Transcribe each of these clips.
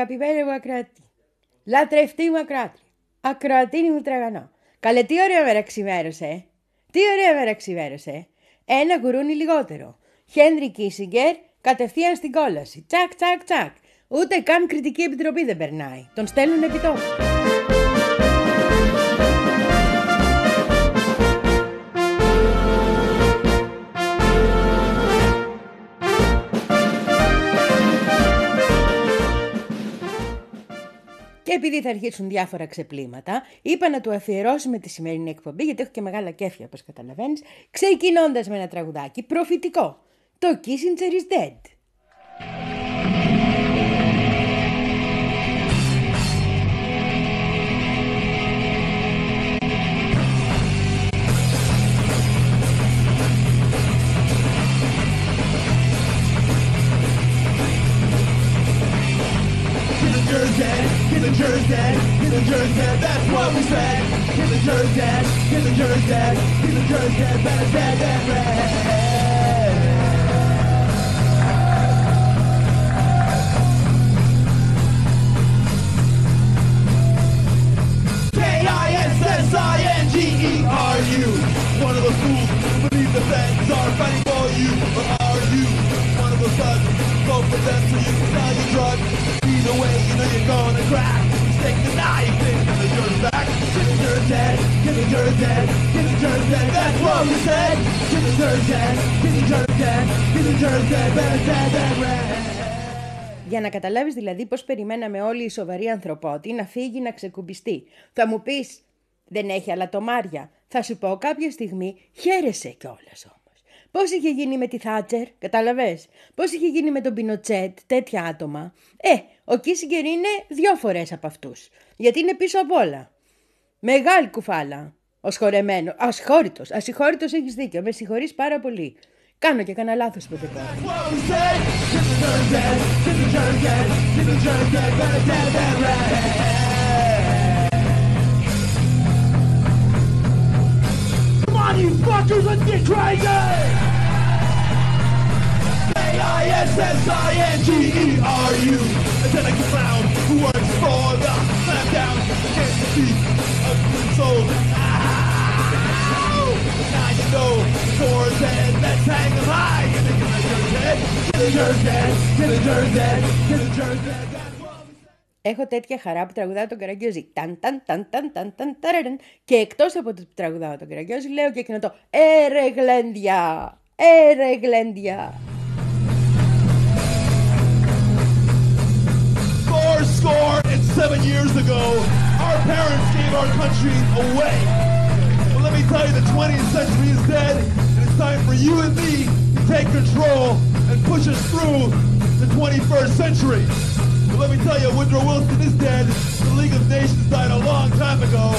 αγαπημένη μου ακροατή. Λατρευτή μου ακροάτρια. Ακροατίνη μου τραγανό. Καλέ τι ωραία μέρα ξημέρωσε. Τι ωραία μέρα ξημέρωσε. Ένα γουρούνι λιγότερο. Χένρι Κίσιγκερ κατευθείαν στην κόλαση. Τσακ, τσακ, τσακ. Ούτε καν κριτική επιτροπή δεν περνάει. Τον στέλνουν επιτόπου. Και επειδή θα αρχίσουν διάφορα ξεπλήματα, είπα να του αφιερώσουμε τη σημερινή εκπομπή, γιατί έχω και μεγάλα κέφια, όπως καταλαβαίνεις, ξεκινώντας με ένα τραγουδάκι προφητικό. Το Kissinger is dead. Dead, that's what we said. Kissinger's dead, Kissinger's dead, Kissinger's dead, better dead than red. K-I-S-S-I-N-G-E-R-U One of the fools who believe the feds are fighting for you. Or are you? One of the thugs Vote for them so you. Can sell your drugs Either way, Kissinger's dead, Kissinger's dead That's what we said Kissinger's dead, Kissinger's dead, Kissinger's dead Better dead than red Για να καταλάβεις δηλαδή πώς περιμέναμε όλοι οι σοβαροί ανθρωπότοι να φύγει να ξεκουμπιστεί. Θα μου πεις, δεν έχει άλλα τομάρια. Θα σου πω κάποια στιγμή, χαίρεσαι κιόλας όμως. Πώς είχε γίνει με τη Θάτσερ, καταλαβες. Πώς είχε γίνει με τον Πινοτσέτ, τέτοια άτομα; Ε, ο Κίσιγκερ είναι δυο φορές από αυτούς. Γιατί είναι πίσω απ' όλα. Μεγάλη κουφάλα. Οσχωρεμένο. Ασχώρητο. Ασυχώρητο έχεις δίκιο. Με συγχωρείς πάρα πολύ. Κάνω και κανένα λάθος που δεν Έχω τέτοια χαρά που τραγουδάω τον Καραγκιόζη. Και εκτός από το τραγουδάω τον Καραγκιόζη, λέω και εκείνο το Ερε ε, away. Me tell you, the 20th century is dead, and it's time for you and me to take control and push us through the 21st century. But let me tell you, Woodrow Wilson is dead. The League of Nations died a long time ago.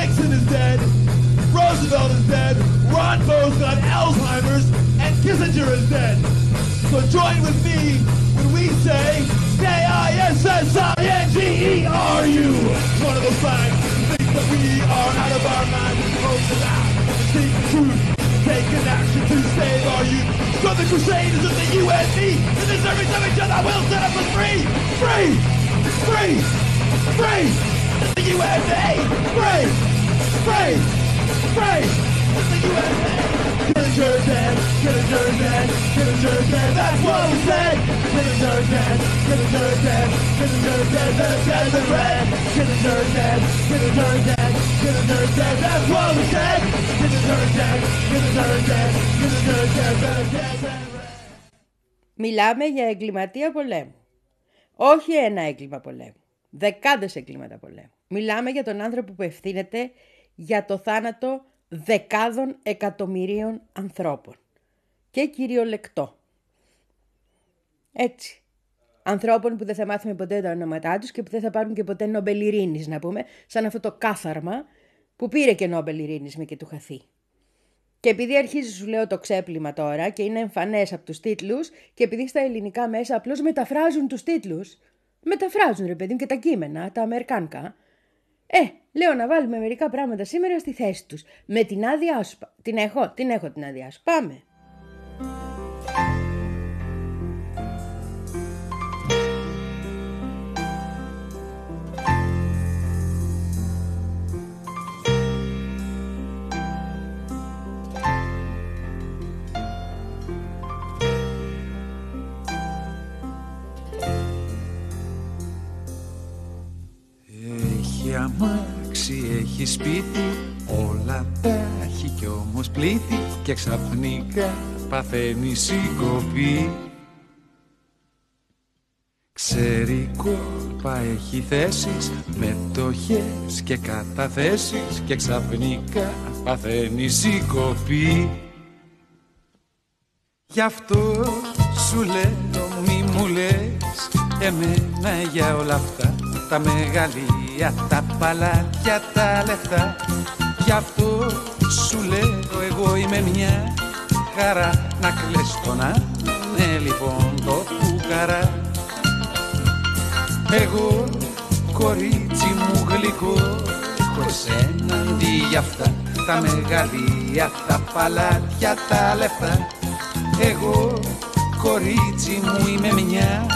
Nixon is dead. Roosevelt is dead. Ron Bo's got Alzheimer's, and Kissinger is dead. So join with me when we say K-I-S-S-I-N-G-E-R-U. One of the that we are out of our minds and hope to that seek the truth, taking action to save our youth. So the crusade is with the me. In this each other will set up us free, free, free, free. It's the USA! free, free, free. It's the you Μιλάμε για εγκληματία πολέμου. Όχι ένα έγκλημα πολέμου. Δεκάδες εγκλήματα πολέμου. Μιλάμε για τον άνθρωπο που ευθύνεται για το θάνατο δεκάδων εκατομμυρίων ανθρώπων. Και κυριολεκτό. Έτσι. Ανθρώπων που δεν θα μάθουμε ποτέ τα ονόματά τους και που δεν θα πάρουν και ποτέ Νόμπελ Ειρήνης, να πούμε, σαν αυτό το κάθαρμα που πήρε και Νόμπελ Ειρήνης με και του χαθεί. Και επειδή αρχίζει σου λέω το ξέπλυμα τώρα και είναι εμφανές από τους τίτλους και επειδή στα ελληνικά μέσα απλώς μεταφράζουν τους τίτλους, μεταφράζουν ρε παιδί μου και τα κείμενα, τα αμερικάνικα, ε, Λέω να βάλουμε μερικά πράγματα σήμερα στη θέση τους. Με την άδειά σου. Την έχω, την έχω την άδειά σου. Πάμε. Έχει σπίτι Όλα τα έχει κι όμως πλήτη Και ξαφνικά παθαίνει συγκοπή. Ξέρει κόλπα έχει θέσεις Μετοχές και καταθέσεις Και ξαφνικά παθαίνει συγκοπή. Γι' αυτό σου λέω μη μου λες Εμένα για όλα αυτά Τα μεγαλεία, τα παλάτια, τα λεφτά. Γι' αυτό σου λέω εγώ είμαι μια χαρά. Να κλαις τον ναι λοιπόν το φουκαρά. Εγώ κορίτσι μου γλυκό Έχω εσένα αντί για αυτά. Τα μεγαλεία, τα παλάτια, τα λεφτά. Εγώ κορίτσι μου είμαι μια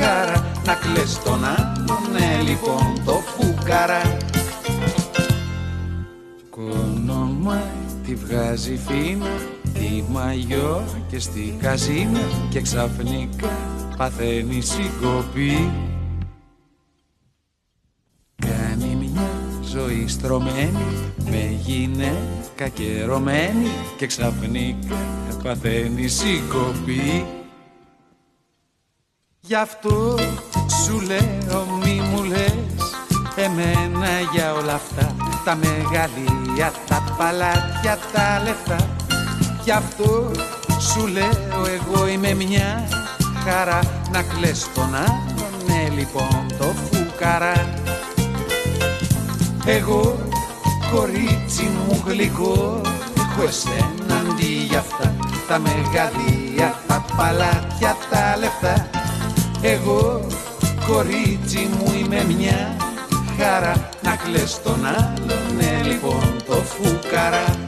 χαρά Να κλαις τον άλλον, ναι λοιπόν το φουκαρά Κόνομα τη βγάζει φίνα Τη μαγιό και στη καζίνα Και ξαφνικά παθαίνει συγκοπή. Κάνει μια ζωή στρωμένη Με γυναίκα και ρωμένη Και ξαφνικά παθαίνει συγκοπή Γι' αυτό σου λέω μη μου λες Εμένα για όλα αυτά Τα μεγαλεία, τα παλάτια, τα λεφτά. Γι' αυτό σου λέω εγώ είμαι μια χαρά Να κλαις τον άλλον, ναι λοιπόν το φουκαρά. Εγώ κορίτσι μου γλυκό Έχω εσένα αντί για αυτά Τα μεγαλεία, τα παλάτια, τα λεφτά εγώ κορίτσι μου είμαι μια χαρά. Να κλαις τον άλλον, ναι λοιπόν το φουκαρά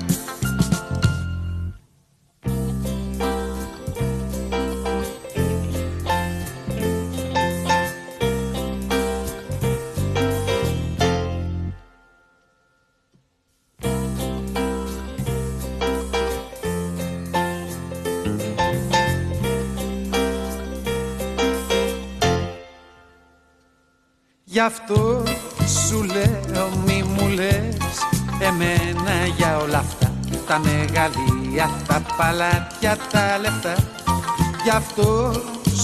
Γι' αυτό σου λέω μη μου λες Εμένα για όλα αυτά Τα μεγαλεία, τα παλάτια, τα λεφτά. Γι' αυτό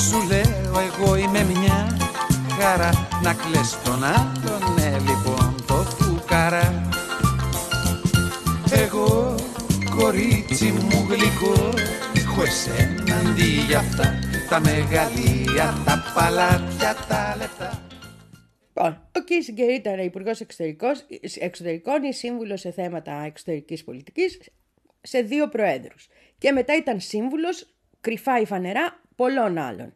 σου λέω εγώ είμαι μια χαρά. Να κλαις τον άλλον, ναι λοιπόν το φουκαρά. Εγώ κορίτσι μου γλυκό Έχω εσένα αντί για αυτά Τα μεγαλεία, τα παλάτια, τα λεφτά Λοιπόν, ο Κίσιγκερ ήταν υπουργός εξωτερικών ή σύμβουλος σε θέματα εξωτερικής πολιτικής σε δύο προέδρους. Και μετά ήταν σύμβουλος κρυφά ή φανερά πολλών άλλων.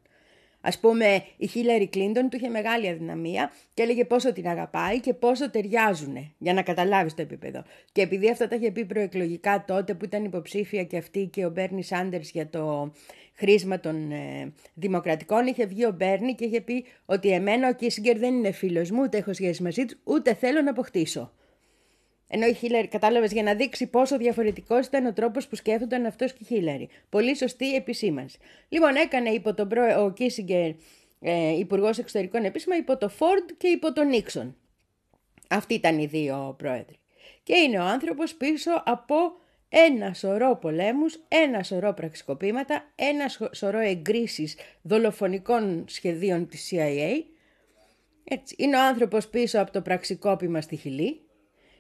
Α πούμε, η Χίλαρη Κλίντον του είχε μεγάλη αδυναμία και έλεγε πόσο την αγαπάει και πόσο ταιριάζουν, για να καταλάβεις το επίπεδο. Και επειδή αυτά τα είχε πει προεκλογικά τότε που ήταν υποψήφια και αυτή και ο Μπέρνι Σάντερς για το χρήσμα των ε, δημοκρατικών, είχε βγει ο Μπέρνι και είχε πει ότι εμένα ο Κίσιγκερ δεν είναι φίλος μου, ούτε έχω σχέση μαζί τους, ούτε θέλω να αποκτήσω. Ενώ η Χίλαρη, κατάλαβες για να δείξει πόσο διαφορετικός ήταν ο τρόπος που σκέφτονταν αυτός και η Χίλαρη. Πολύ σωστή επισήμανση. Λοιπόν, έκανε υπό τον προ... ο Κίσιγκερ ε, υπουργός εξωτερικών επίσημα υπό το Φόρντ και υπό τον Νίξον. Αυτοί ήταν οι δύο πρόεδροι. Και είναι ο άνθρωπος πίσω από ένα σωρό πολέμους, ένα σωρό πραξικοπήματα, ένα σωρό εγκρίσεις δολοφονικών σχεδίων της CIA. Έτσι. Είναι ο άνθρωπος πίσω από το πραξικόπημα στη Χιλή.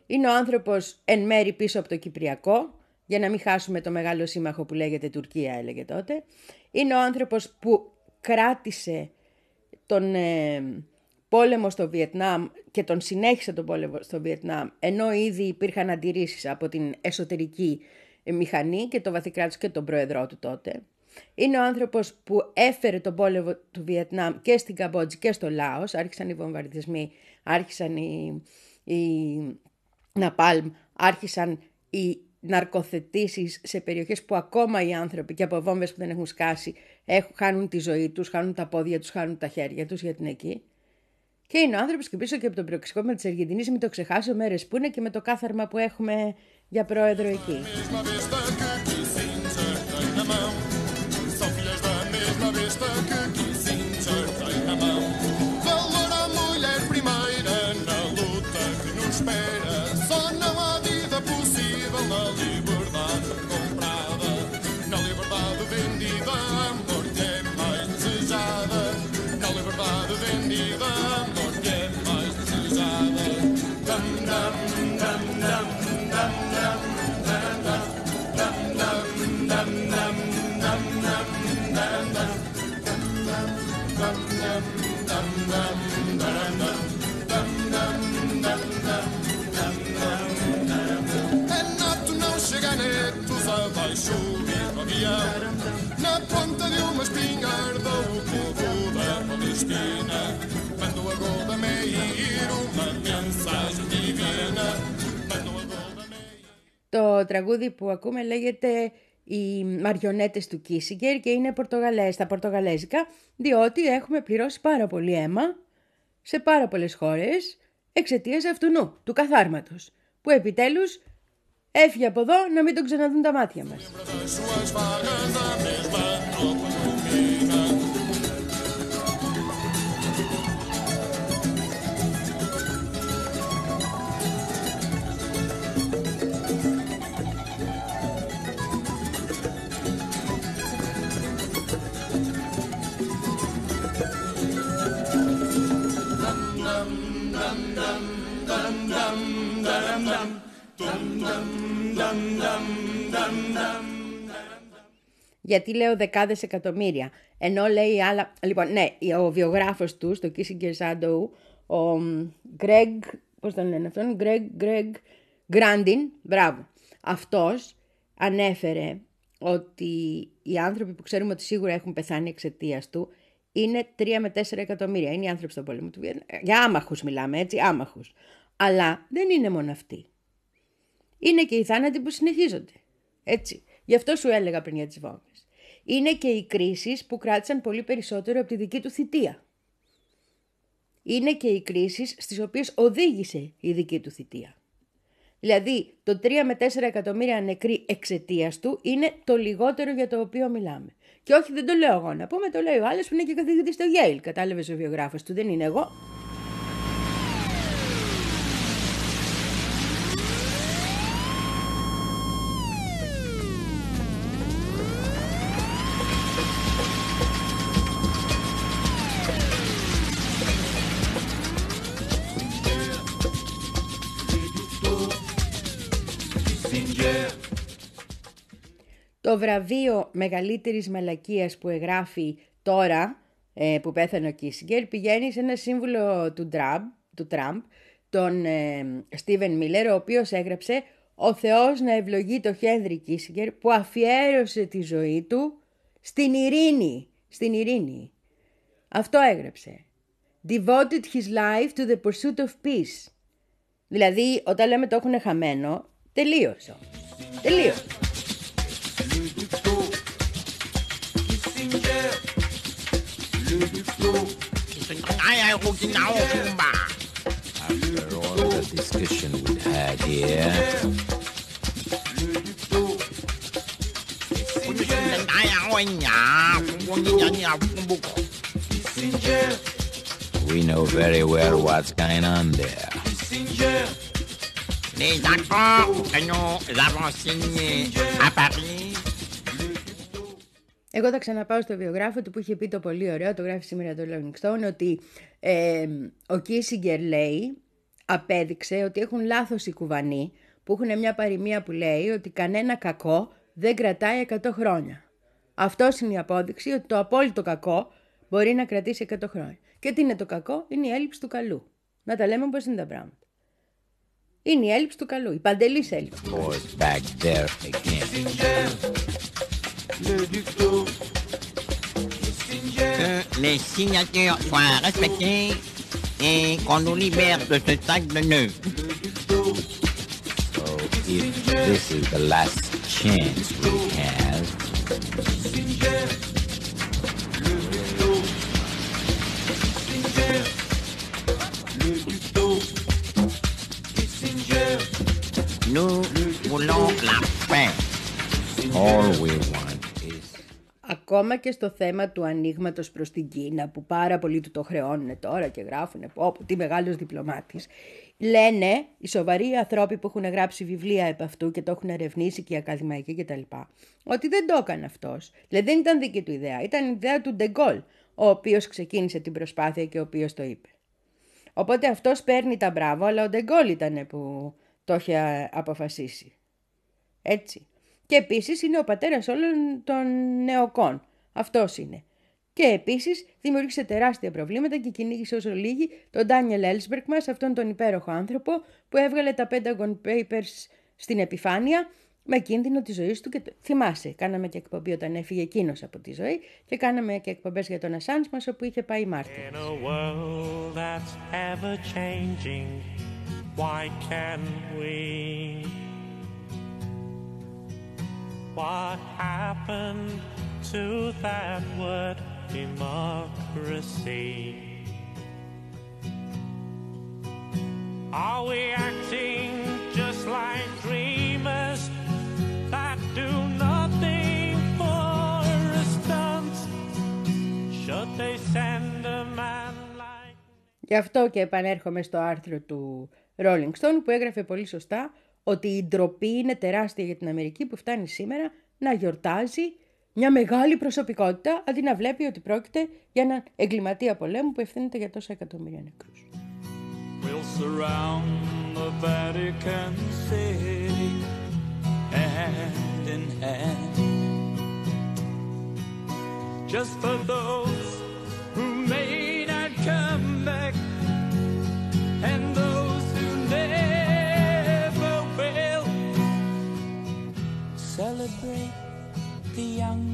Είναι ο άνθρωπος εν μέρη πίσω από το Κυπριακό, για να μην χάσουμε το μεγάλο σύμμαχο που λέγεται Τουρκία έλεγε τότε. Είναι ο άνθρωπος που κράτησε τον ε, πόλεμο στο Βιετνάμ και τον συνέχισε τον πόλεμο στο Βιετνάμ, ενώ ήδη υπήρχαν αντιρρήσεις από την εσωτερική μηχανή και το βαθικράτος και τον πρόεδρό του τότε. Είναι ο άνθρωπος που έφερε τον πόλεμο του Βιετνάμ και στην Καμπότζη και στο Λάος. Άρχισαν οι βομβαρδισμοί, άρχισαν οι, οι Ναπάλμ, άρχισαν οι ναρκοθετήσεις σε περιοχές που ακόμα οι άνθρωποι και από βόμβες που δεν έχουν σκάσει έχουν, χάνουν τη ζωή τους, χάνουν τα πόδια τους, χάνουν τα χέρια τους για την εκεί. Και είναι ο άνθρωπος και πίσω και από τον προξικόπημα της Αργεντινής, μην το ξεχάσω, μέρες που είναι και με το κάθαρμα που έχουμε για πρόεδρο εκεί. Só vai chover no avião Na ponta de uma espingarda o povo da Palestina Mandou a Golda Meir uma mensagem divina Mandou a Golda Meir Το τραγούδι που ακούμε λέγεται οι μαριονέτες του Κίσιγκερ και είναι πορτογαλές, στα πορτογαλέζικα διότι έχουμε πληρώσει πάρα πολύ αίμα σε πάρα πολλές χώρες εξαιτίας αυτού του καθάρματος που επιτέλους έφυγε από εδώ να μην τον ξαναδούν τα μάτια μας. Γιατί λέω δεκάδες εκατομμύρια. Ενώ λέει άλλα. Λοιπόν, ναι, ο βιογράφος του, το Kissinger Shadow, ο Γκρέγκ. Πώς τον λένε αυτόν, Γκρέγκ, Γκρέγκ Γκράντιν, μπράβο. Αυτός ανέφερε ότι οι άνθρωποι που ξέρουμε ότι σίγουρα έχουν πεθάνει εξαιτίας του είναι 3 με 4 εκατομμύρια. Είναι οι άνθρωποι στον πόλεμο του Βιετνάμ. Για άμαχους μιλάμε, έτσι, άμαχους. Αλλά δεν είναι μόνο αυτοί. Είναι και οι θάνατοι που συνεχίζονται. Έτσι. Γι' αυτό σου έλεγα πριν για τις βόμβες. Είναι και οι κρίσεις που κράτησαν πολύ περισσότερο από τη δική του θητεία. Είναι και οι κρίσεις στις οποίες οδήγησε η δική του θητεία. Δηλαδή, το 3 με 4 εκατομμύρια νεκροί εξαιτίας του είναι το λιγότερο για το οποίο μιλάμε. Και όχι, δεν το λέω εγώ να πούμε, το λέει ο άλλος που είναι και καθηγητής στο Yale. Κατάλαβες ο βιογράφος του, δεν είναι εγώ. Το βραβείο μεγαλύτερης μαλακίας που εγγράφει τώρα, ε, που πέθανε ο Κίσιγκερ, πηγαίνει σε ένα σύμβουλο του, Τραμπ, του Τραμπ, τον Στίβεν Μίλλερ, ο οποίος έγραψε «Ο Θεός να ευλογεί το Χένδρι Κίσιγκερ που αφιέρωσε τη ζωή του στην ειρήνη». Στην ειρήνη. Αυτό έγραψε. Devoted his life to the pursuit of peace. Δηλαδή, όταν λέμε το έχουν χαμένο, τελείωσε όμως. Τελείωσε. After all the discussion we had here, we know very well what's going on there. Les accords que nous avons signés à Paris Εγώ θα ξαναπάω στο βιογράφο του που είχε πει το πολύ ωραίο, το γράφει σήμερα το Rolling Stone, ότι ε, ο Κίσιγκερ λέει, απέδειξε ότι έχουν λάθος οι κουβανοί, που έχουν μια παροιμία που λέει ότι κανένα κακό δεν κρατάει 100 χρόνια. Αυτός είναι η απόδειξη ότι το απόλυτο κακό μπορεί να κρατήσει 100 χρόνια. Και τι είναι το κακό, είναι η έλλειψη του καλού. Να τα λέμε πώς είναι τα πράγματα. Είναι η έλλειψη του καλού, η παντελής έλλειψη. Boys back there again. Les signatures soient respectées et qu'on nous libère de ce sac de nœuds. Chance Ακόμα και στο θέμα του ανοίγματος προς την Κίνα, που πάρα πολλοί του το χρεώνουν τώρα και γράφουν πω, πω τι μεγάλος διπλωμάτης. Λένε οι σοβαροί άνθρωποι που έχουν γράψει βιβλία επ' αυτού και το έχουν ερευνήσει και οι ακαδημαϊκοί κτλ. Ότι δεν το έκανε αυτός. Δηλαδή δεν ήταν δική του ιδέα. Ήταν ιδέα του Ντεγκόλ, ο οποίος ξεκίνησε την προσπάθεια και ο οποίος το είπε. Οπότε αυτός παίρνει τα μπράβο, αλλά ο Ντεγκόλ ήταν που το είχε αποφασίσει. Έτσι. Και επίσης είναι ο πατέρας όλων των neocon. Αυτός είναι. Και επίσης δημιούργησε τεράστια προβλήματα και κυνήγησε όσο λίγοι τον Ντάνιελ Έλσμπεργκ μας, αυτόν τον υπέροχο άνθρωπο που έβγαλε τα Pentagon Papers στην επιφάνεια με κίνδυνο της ζωής του και το... θυμάσαι, κάναμε και εκπομπή όταν έφυγε εκείνος από τη ζωή και κάναμε και εκπομπές για τον Ασάνζ μας όπου είχε πάει Μάρτιν. In a world that's ever changing, why can't we? What happened to that word democracy? Are we acting just like dreamers that do nothing for a stunt? Should they send a man like Γι' αυτό και επανέρχομαι στο άρθρο του Rolling Stone που έγραφε πολύ σωστά ότι η ντροπή είναι τεράστια για την Αμερική που φτάνει σήμερα να γιορτάζει μια μεγάλη προσωπικότητα αντί να βλέπει ότι πρόκειται για έναν εγκληματία πολέμου που ευθύνεται για τόσα εκατομμύρια νεκρούς. We'll surround the Vatican City hand in hand. Just for those who may not come back and those who never will. Celebrate the young man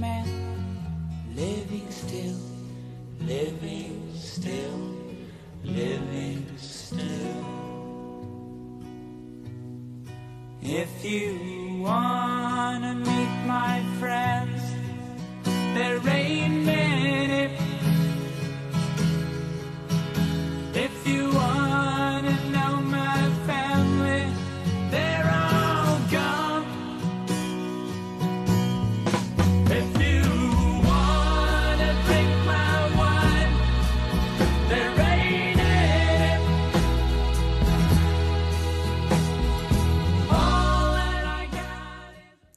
living still, living still, living still. If you wanna meet my friends, there ain't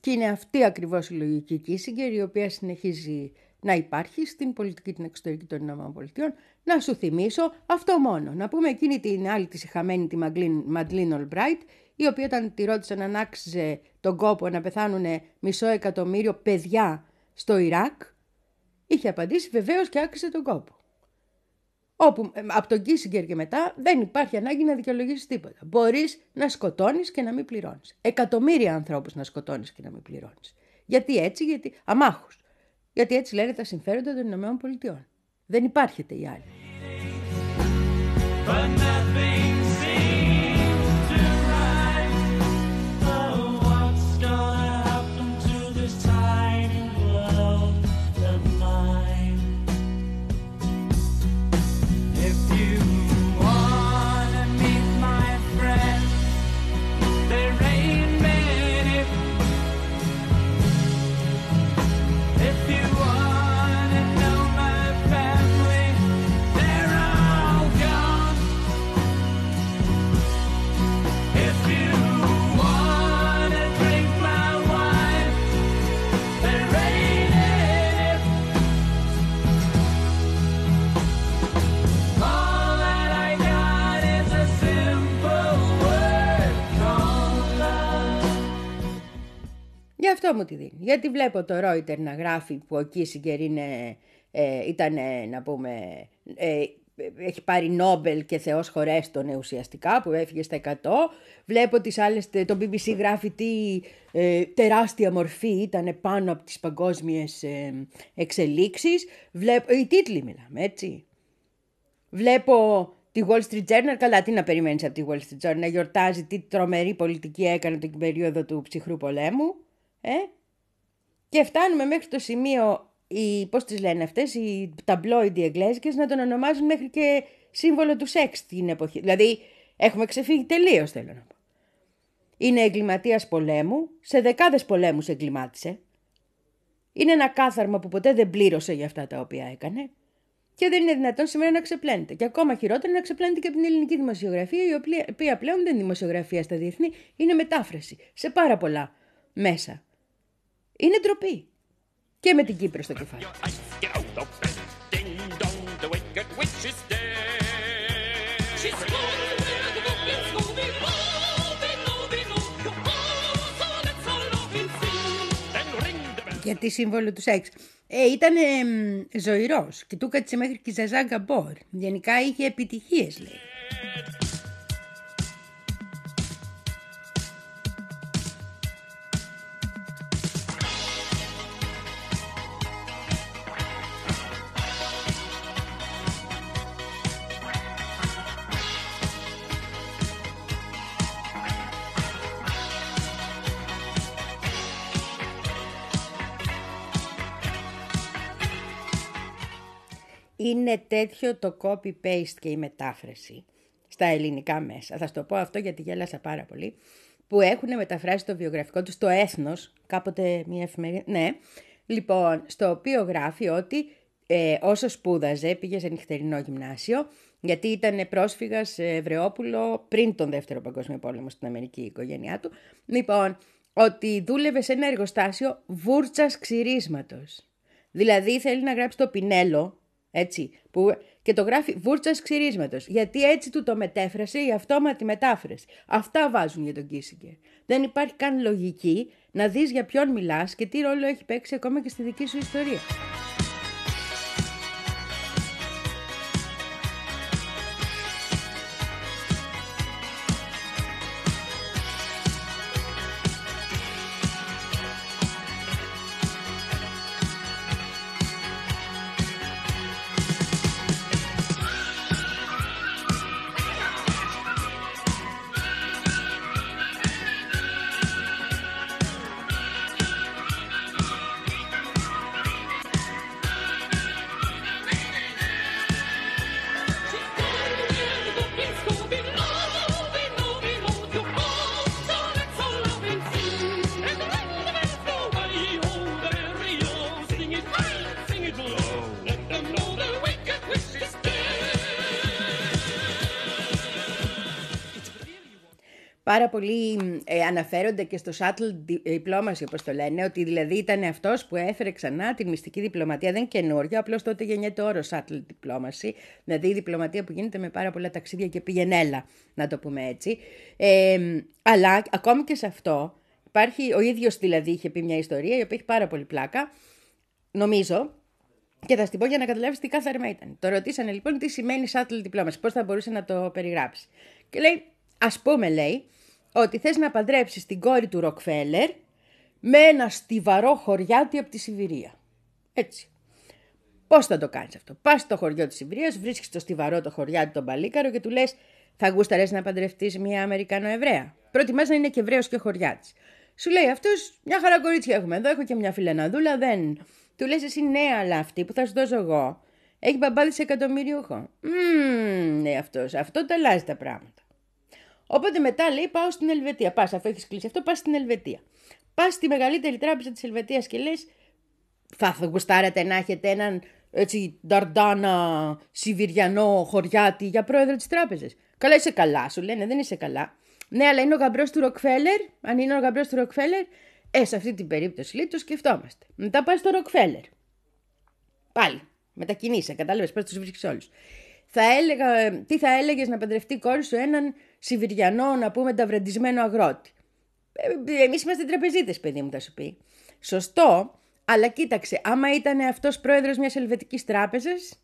Και είναι αυτή ακριβώς η λογική Κίσιγκερ η οποία συνεχίζει να υπάρχει στην πολιτική την εξωτερική των ΗΠΑ. Να σου θυμίσω αυτό μόνο. Να πούμε εκείνη την άλλη τη χαμένη τη Μαντλίν Ολμπράιτ, η οποία όταν τη ρώτησαν αν άξιζε τον κόπο να πεθάνουν μισό εκατομμύριο παιδιά στο Ιράκ, είχε απαντήσει βεβαίως και άξιζε τον κόπο. Όπου ε, από τον Κίσιγκερ και μετά δεν υπάρχει ανάγκη να δικαιολογήσεις τίποτα. Μπορείς να σκοτώνεις και να μην πληρώνεις. Εκατομμύρια ανθρώπους να σκοτώνεις και να μην πληρώνεις. Γιατί έτσι, γιατί. Αμάχους. Γιατί έτσι λένε τα συμφέροντα των Ηνωμένων Πολιτειών. Δεν υπάρχεται η άλλη. Αυτό μου τη δίνει. Γιατί βλέπω το Reuters να γράφει που ο Κίσιγκερ είναι, ε, ήταν, ε, να πούμε, ε, έχει πάρει Νόμπελ και Θεός χωρέστον ουσιαστικά που έφυγε στα 100. Βλέπω τις άλλες, το BBC γράφει τι ε, τεράστια μορφή ήταν πάνω από τις παγκόσμιες ε, εξελίξεις. Βλέπω, οι τίτλοι μιλάμε έτσι. Βλέπω τη Wall Street Journal, καλά τι να περιμένεις από τη Wall Street Journal, να γιορτάζει τι τρομερή πολιτική έκανε την περίοδο του ψυχρού πολέμου. Ε; Και φτάνουμε μέχρι το σημείο, οι, πώς τις λένε αυτές, οι ταμπλόιντοι εγγλέζικες να τον ονομάζουν μέχρι και σύμβολο του σεξ την εποχή. Δηλαδή έχουμε ξεφύγει τελείως θέλω να πω. Είναι εγκληματίας πολέμου, σε δεκάδες πολέμους εγκλημάτισε. Είναι ένα κάθαρμα που ποτέ δεν πλήρωσε για αυτά τα οποία έκανε. Και δεν είναι δυνατόν σήμερα να ξεπλένεται. Και ακόμα χειρότερα να ξεπλένεται και από την ελληνική δημοσιογραφία, η οποία πλέον δεν είναι δημοσιογραφία στα διεθνή, είναι μετάφραση σε πάρα πολλά μέσα. Είναι ντροπή. Και με την Κύπρο στο κεφάλι. Get out of bed. Ding dong, the wicked witch is dead. She's moving, moving, moving, moving, moving, moving. Oh, so let's all love and sing. Then ring the bell. Για τη σύμβολο του σεξ. Ε, ήταν ε, ζωηρός και του κάτσε μέχρι και η Ζαζά Γκαμπόρ. Γενικά είχε επιτυχίες λέει. Είναι τέτοιο το copy-paste και η μετάφραση στα ελληνικά μέσα. Θα σου το πω αυτό γιατί γέλασα πάρα πολύ. Που έχουν μεταφράσει το βιογραφικό τους στο Έθνος, κάποτε μια εφημερίδα, ναι. Λοιπόν, στο οποίο γράφει ότι ε, όσο σπούδαζε, πήγε σε νυχτερινό γυμνάσιο, γιατί ήταν πρόσφυγας ε, Ευρεόπουλο πριν τον Δεύτερο Παγκόσμιο Πόλεμο στην Αμερική η οικογένειά του. Λοιπόν, ότι δούλευε σε ένα εργοστάσιο βούρτσας ξυρίσματος. Δηλαδή θέλει να γράψει το πινέλο, έτσι, που, και το γράφει βούρτσας ξυρίσματος, γιατί έτσι του το μετέφρασε η αυτόματη μετάφραση. Αυτά βάζουν για τον Κίσιγκερ. Δεν υπάρχει καν λογική να δεις για ποιον μιλάς και τι ρόλο έχει παίξει ακόμα και στη δική σου ιστορία. Πάρα πολλοί ε, αναφέρονται και στο shuttle di- diplomacy, όπως το λένε, ότι δηλαδή ήταν αυτός που έφερε ξανά τη μυστική διπλωματία. Δεν είναι καινούριο, απλώς τότε γεννιέται όρος shuttle diplomacy, δηλαδή η διπλωματία που γίνεται με πάρα πολλά ταξίδια και πηγενέλα, να το πούμε έτσι. Ε, αλλά ακόμη και σε αυτό, υπάρχει, ο ίδιος δηλαδή είχε πει μια ιστορία, η οποία έχει πάρα πολύ πλάκα, νομίζω, και θα στην πω για να καταλάβεις τι κάθαρμα ήταν. Το ρωτήσανε λοιπόν τι σημαίνει shuttle diplomacy, πώς θα μπορούσε να το περιγράψει. Και λέει, ας πούμε, λέει, ότι θες να παντρέψεις την κόρη του Ροκφέλερ με ένα στιβαρό χωριάτι από τη Σιβηρία. Έτσι. Πώς θα το κάνεις αυτό; Πας στο χωριό της Σιβηρίας, βρίσκεις το στιβαρό το χωριάτι τον Παλίκαρο και του λες: Θα γούσταρες να παντρευτείς μια Αμερικανοεβραία. Προτιμάς να είναι και Εβραίος και χωριάτης. Σου λέει αυτός, μια χαρά κορίτσια έχουμε εδώ, έχω και μια φιλεναδούλα, δεν. Του λες εσύ ναι, αλλά αυτή που θα σου δώσω εγώ έχει μπαμπάδι σε εκατομμύριουχο. Μμμ, λέει αυτός, αυτό τα αλλάζει τα πράγματα. Οπότε μετά λέει πάω στην Ελβετία. Πας, αφού έχεις κλείσει αυτό, πας στην Ελβετία. Πας στη μεγαλύτερη τράπεζα της Ελβετίας και λες, θα, θα γουστάρετε να έχετε έναν έτσι νταρντάνα σιβηριανό χωριάτι για πρόεδρο της τράπεζας. Καλά, είσαι καλά, σου λένε, δεν είσαι καλά. Ναι, αλλά είναι ο γαμπρός του Ροκφέλερ. Αν είναι ο γαμπρός του Ροκφέλερ, ε, σε αυτή την περίπτωση λέει το σκεφτόμαστε. Μετά πας στο Ροκφέλερ. Πάλι. Μετακινείσαι, κατάλαβες πώ τους βρίσκεις όλους. Θα έλεγα, ε, τι θα έλεγες να παντρευτεί η κόρη σου έναν Σιβηριανό, να πούμε, ταυραντισμένο αγρότη. Ε, Εμείς είμαστε τραπεζίτες, παιδί μου, θα σου πει. Σωστό, αλλά κοίταξε, άμα ήταν αυτός πρόεδρος μιας ελβετικής τράπεζας.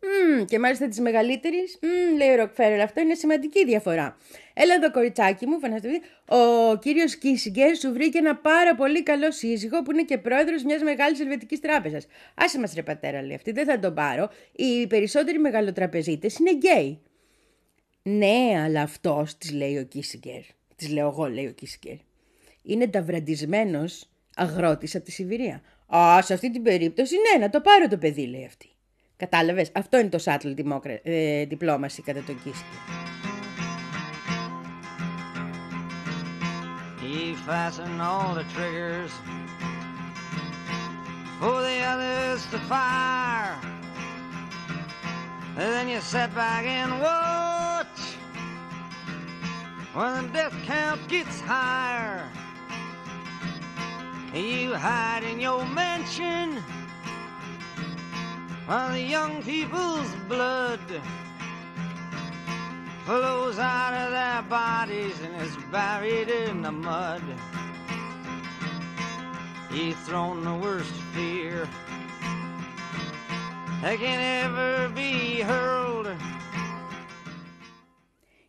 Mm, και μάλιστα της μεγαλύτερης, mm, λέει ο Ροκφέρελ, αυτό είναι σημαντική διαφορά. Έλα εδώ, κοριτσάκι μου, φανταστείτε, ο κύριος Κίσιγκερ σου βρήκε ένα πάρα πολύ καλό σύζυγο που είναι και πρόεδρος μιας μεγάλης ελβετικής τράπεζας. Άσε μας, ρε πατέρα, λέει αυτή, δεν θα τον πάρω. Οι περισσότεροι μεγαλοτραπεζίτες είναι γκέι. Ναι, αλλά αυτός, της λέει ο Κίσιγκερ. Της λέω εγώ, λέει ο Κίσιγκερ. Είναι ταυραντισμένο αγρότης από τη Σιβηρία. Α, σε αυτή την περίπτωση, ναι, να το πάρω το παιδί, λέει αυτή. Κατάλαβες, αυτό είναι το shuttle δημόκρα... ε, diplomacy κατά τον Κίσιγκερ. He fastened all the triggers for the others to fire. And then you sit back and watch when the death count gets higher. You hide in your mansion while the young people's blood flows out of their bodies and is buried in the mud. He's thrown the worst fear that can ever be hurled.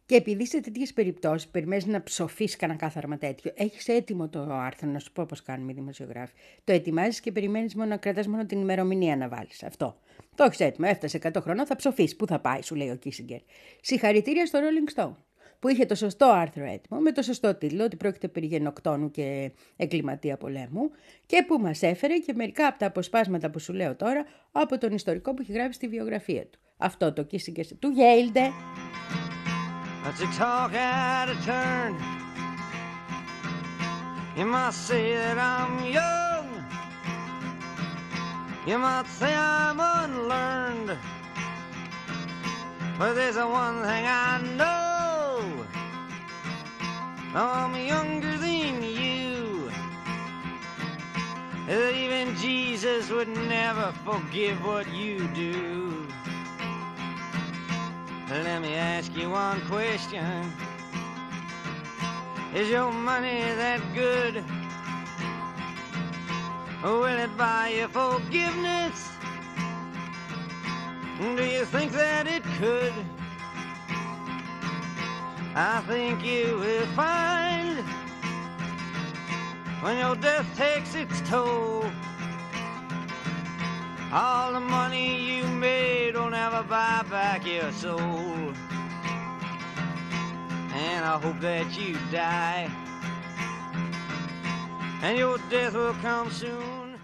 Και επειδή σε τέτοιες περιπτώσεις περιμένεις να ψοφείς κανένα κάθαρμα τέτοιο, έχεις έτοιμο το άρθρο, να σου πω πώς κάνουμε οι δημοσιογράφοι. Το ετοιμάζεις και περιμένεις μόνο να κρατάς μόνο την ημερομηνία να βάλεις. Αυτό. Το έχεις έτοιμο. Έφτασε 100 χρόνια, θα ψοφείς. Πού θα πάει, σου λέει ο Κίσιγκερ. Συγχαρητήρια στο Rolling Stone. που είχε το σωστό άρθρο έτοιμο, με το σωστό τίτλο, ότι πρόκειται περί γενοκτόνου και εγκληματία πολέμου, και που μας έφερε και μερικά από τα αποσπάσματα που σου λέω τώρα από τον ιστορικό που έχει γράψει στη βιογραφία του. Αυτό το Kissinger του Yale. Let's talk out of turn. You might say that I'm young. You might say I'm unlearned. But there's a one thing I know. I'm younger than you. That even Jesus would never forgive what you do. Let me ask you one question. Is your money that good? Will it buy you forgiveness? Do you think that it could? I think you will find when your death takes its toll. All the money you made will never buy back your soul. And I hope that you die. And your death will come soon.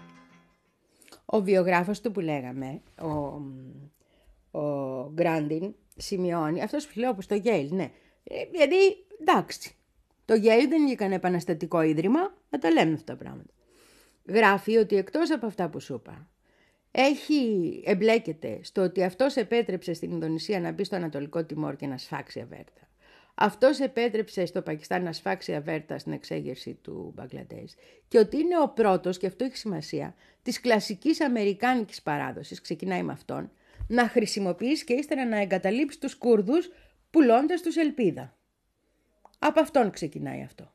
Ο βιογράφος του που λέγαμε, ο, ο Γκράντιν, σημειώνει, αυτός που λέω που στο Yale, ναι. Ε, Δηλαδή, εντάξει, το Yale δεν είναι κανένα επαναστατικό ίδρυμα, να τα λέμε αυτά τα πράγματα. Γράφει ότι εκτός από αυτά που σου είπα, έχει, εμπλέκεται στο ότι αυτός επέτρεψε στην Ινδονησία να μπει στο Ανατολικό Τιμόρ και να σφάξει αβέρτα. Αυτός επέτρεψε στο Πακιστάν να σφάξει αβέρτα στην εξέγερση του Μπαγκλαντές και ότι είναι ο πρώτος, και αυτό έχει σημασία, της κλασικής αμερικάνικης παράδοσης, ξεκινάει με αυτόν, να χρησιμοποιήσει και ύστερα να εγκαταλείψεις τους Κούρδους πουλώντας τους ελπίδα. Από αυτόν ξεκινάει αυτό.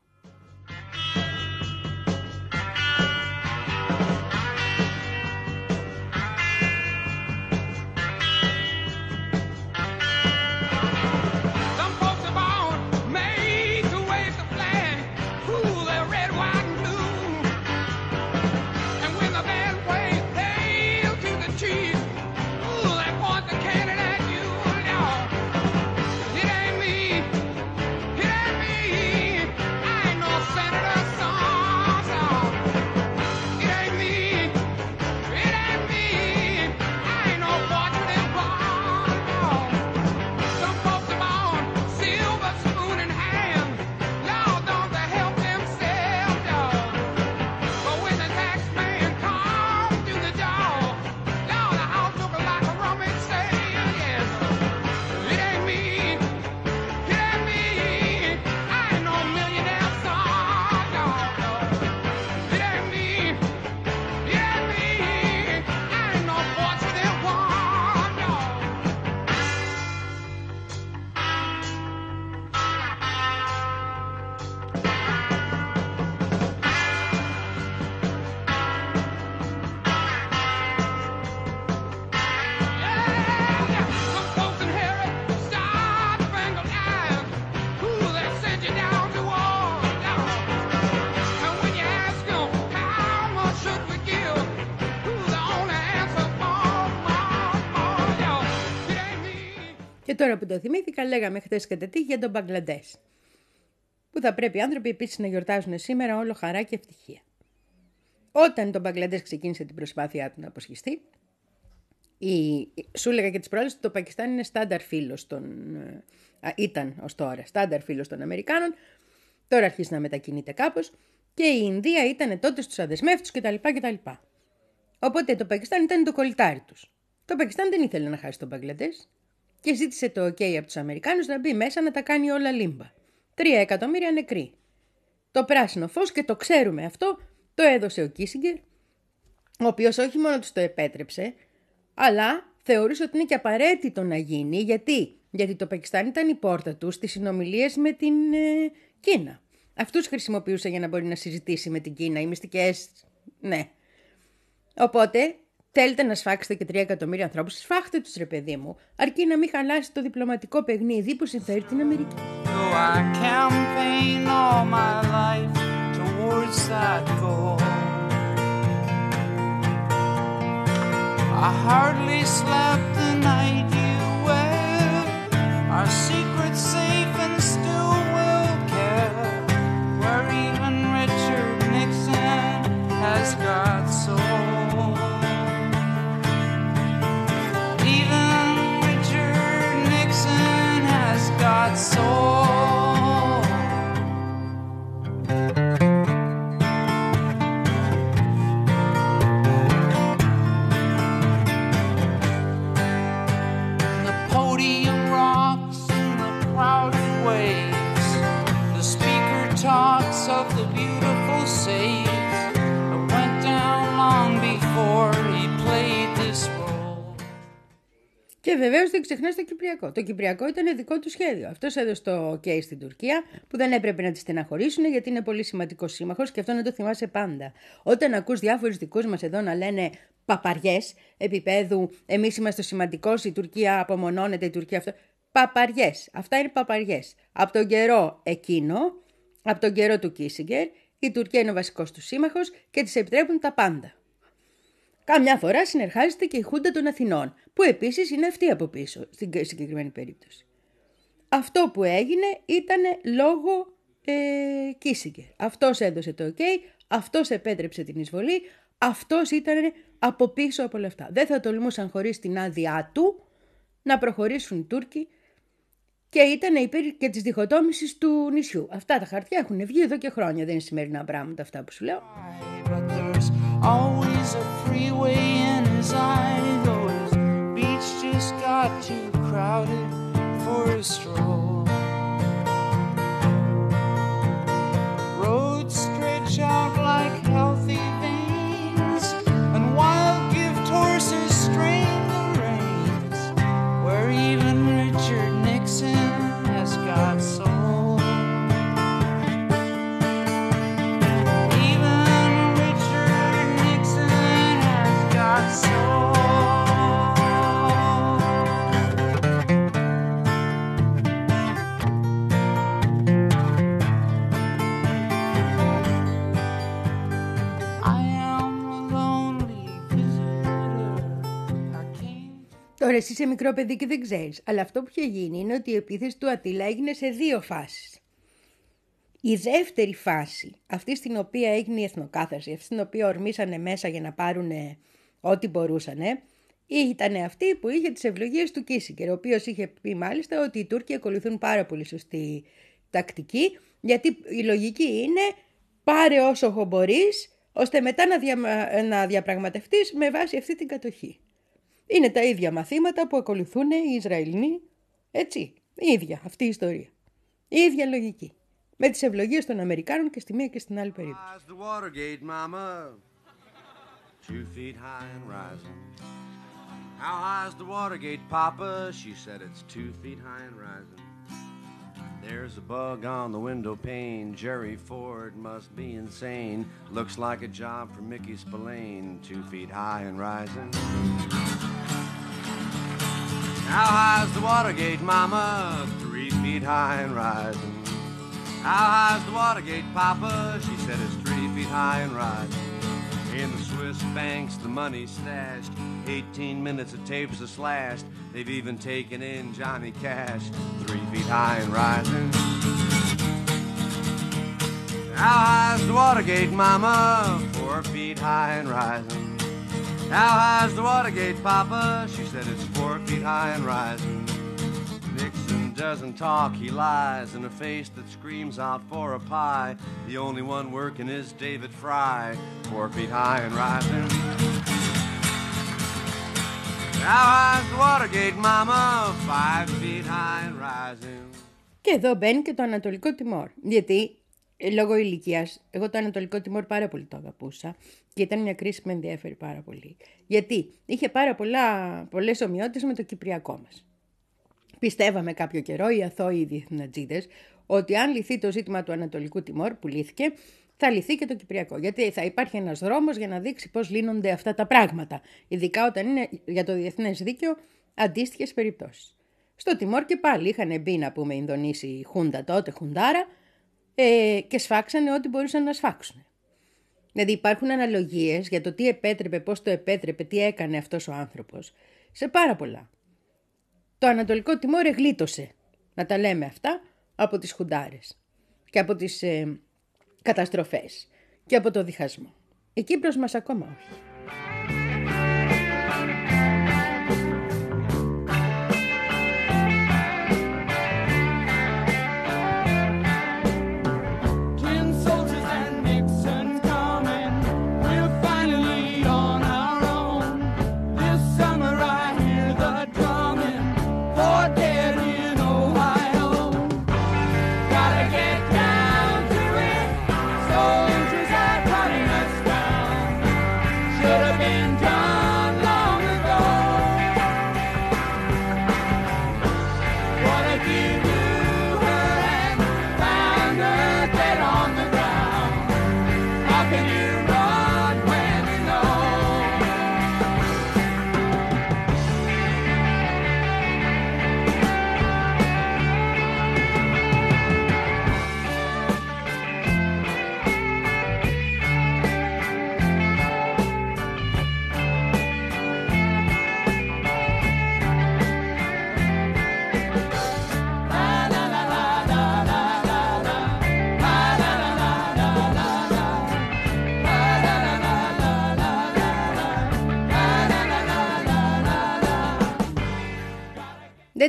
Και τώρα που το θυμήθηκα, λέγαμε χθες κατά τι για τον Μπαγκλαντές. Που θα πρέπει οι άνθρωποι επίσης να γιορτάζουν σήμερα όλο χαρά και ευτυχία. Όταν τον Μπαγκλαντές ξεκίνησε την προσπάθειά του να αποσχιστεί, η... σου έλεγα και τις προάλλες ότι το Πακιστάν είναι στάνταρ φίλος των... Α, ήταν ως τώρα στάνταρ φίλος των Αμερικάνων, τώρα αρχίζει να μετακινείται κάπως και η Ινδία ήταν τότε στους αδεσμεύτους κτλ. κτλ. Οπότε το Πακιστάν ήταν το κολλητάρι τους. Το Πακιστάν δεν ήθελε να χάσει τον Μπαγκλαντές και ζήτησε το OK από τους Αμερικάνους να μπει μέσα να τα κάνει όλα λίμπα. Τρία εκατομμύρια νεκροί. Το πράσινο φως και το ξέρουμε αυτό το έδωσε ο Κίσιγκερ, ο οποίος όχι μόνο τους το επέτρεψε, αλλά θεωρούσε ότι είναι και απαραίτητο να γίνει. Γιατί, Γιατί το Πακιστάν ήταν η πόρτα τους στις συνομιλίες με την ε, Κίνα. Αυτούς χρησιμοποιούσε για να μπορεί να συζητήσει με την Κίνα, οι μυστικές, ναι. Οπότε, Θέλετε να σφάξετε και 3 εκατομμύρια ανθρώπους, σφάχτε τους ρε παιδί μου, αρκεί να μην χαλάσει το διπλωματικό παιχνίδι που συμφέρει την Αμερική. I waves. The speaker talks of the beautiful saves that went down long before he played this role. Και βεβαίως δεν ξεχνάς το Κυπριακό. Το Κυπριακό ήταν δικό του σχέδιο. Αυτός έδωσε το OK στην Τουρκία, που δεν έπρεπε να τη στεναχωρήσουν γιατί είναι πολύ σημαντικός σύμμαχος και αυτό να το θυμάσαι πάντα. Όταν ακούς διάφορους δικούς μας εδώ να λένε παπαριές επίπεδου, εμείς είμαστε σημαντικός, η Τουρκία απομονώνεται, η Τουρκία αυτό. Παπαριές. Αυτά είναι παπαριές. Από τον καιρό εκείνο, από τον καιρό του Κίσιγκερ, η Τουρκία είναι ο βασικός του σύμμαχος και της επιτρέπουν τα πάντα. Καμιά φορά συνεργάζεται και η Χούντα των Αθηνών, που επίσης είναι αυτή από πίσω στην συγκεκριμένη περίπτωση. Αυτό που έγινε ήταν λόγω ε, Κίσιγκερ. Αυτός έδωσε το OK, αυτός επέτρεψε την εισβολή, αυτός ήταν από πίσω από όλα αυτά. Δεν θα τολμούσαν χωρίς την άδειά του να προχωρήσουν οι Τούρκοι και ήταν υπέρ και της διχοτόμησης του νησιού. Αυτά τα χαρτιά έχουν βγει εδώ και χρόνια, δεν είναι σημερινά πράγματα αυτά που σου λέω. But there's always a freeway in his eye, though his beach just got too crowded for a stroll. Τώρα εσύ είσαι μικρό παιδί και δεν ξέρεις, αλλά αυτό που είχε γίνει είναι ότι η επίθεση του Ατήλα έγινε σε δύο φάσεις. Η δεύτερη φάση, αυτή στην οποία έγινε η εθνοκάθαρση, αυτή στην οποία ορμήσανε μέσα για να πάρουν ό,τι μπορούσαν, ήταν αυτή που είχε τις ευλογίες του Κίσιγκερ, ο οποίος είχε πει μάλιστα ότι οι Τούρκοι ακολουθούν πάρα πολύ σωστή τακτική, γιατί η λογική είναι πάρε όσο μπορείς, ώστε μετά να, δια, να διαπραγματευτείς με βάση αυτή την κατοχή. Είναι τα ίδια μαθήματα που ακολουθούν οι Ισραηλοί, έτσι, ίδια αυτή η ιστορία. Η ίδια λογική. Με τις ευλογίες των Αμερικάνων και στη μία και στην άλλη περίοδο. There's a bug on the window pane. Jerry Ford must be insane. Looks like a job for Spillane. Two feet high and rising. How high's the Watergate, Mama? Three feet high and rising. How high's the Watergate, Papa? She said it's three feet high and rising. In the Swiss banks, the money's stashed. 18 minutes of tapes are slashed. They've even taken in Johnny Cash. Three feet high and rising. How high's the Watergate, Mama? Four feet high and rising. How high's the Watergate, Papa? She said it's four feet high and rising. Nixon doesn't talk, he lies in a face that screams out for a pie. The only one working is David Fry, four feet high and rising. How high's the Watergate, Mama? Five feet high and rising. Και εδώ μπαίνει και το Ανατολικό Τιμόρ. Γιατί ε, λόγω ηλικίας, εγώ το Ανατολικό Τιμόρ πάρα πολύ το αγαπούσα και ήταν μια κρίση που με ενδιαφέρει πάρα πολύ. Γιατί είχε πάρα πολλές ομοιότητες με το Κυπριακό μας. Πιστεύαμε κάποιο καιρό οι αθώοι διεθνατζίδες ότι αν λυθεί το ζήτημα του Ανατολικού Τιμόρ που λύθηκε, θα λυθεί και το Κυπριακό. Γιατί θα υπάρχει ένας δρόμος για να δείξει πώς λύνονται αυτά τα πράγματα. Ειδικά όταν είναι για το διεθνές δίκαιο αντίστοιχες περιπτώσεις. Στο Τιμόρ και πάλι είχαν μπει να πούμε Ινδονήσιοι Χούντα τότε, Χουντάρα, ε, και σφάξανε ό,τι μπορούσαν να σφάξουν. Δηλαδή υπάρχουν αναλογίες για το τι επέτρεπε, πώς το επέτρεπε, τι έκανε αυτός ο άνθρωπος, σε πάρα πολλά. Το Ανατολικό Τιμόρ εγλίτωσε, να τα λέμε αυτά, από τις χουντάρες και από τις ε, καταστροφές και από το διχασμό. Η Κύπρος μας ακόμα όχι.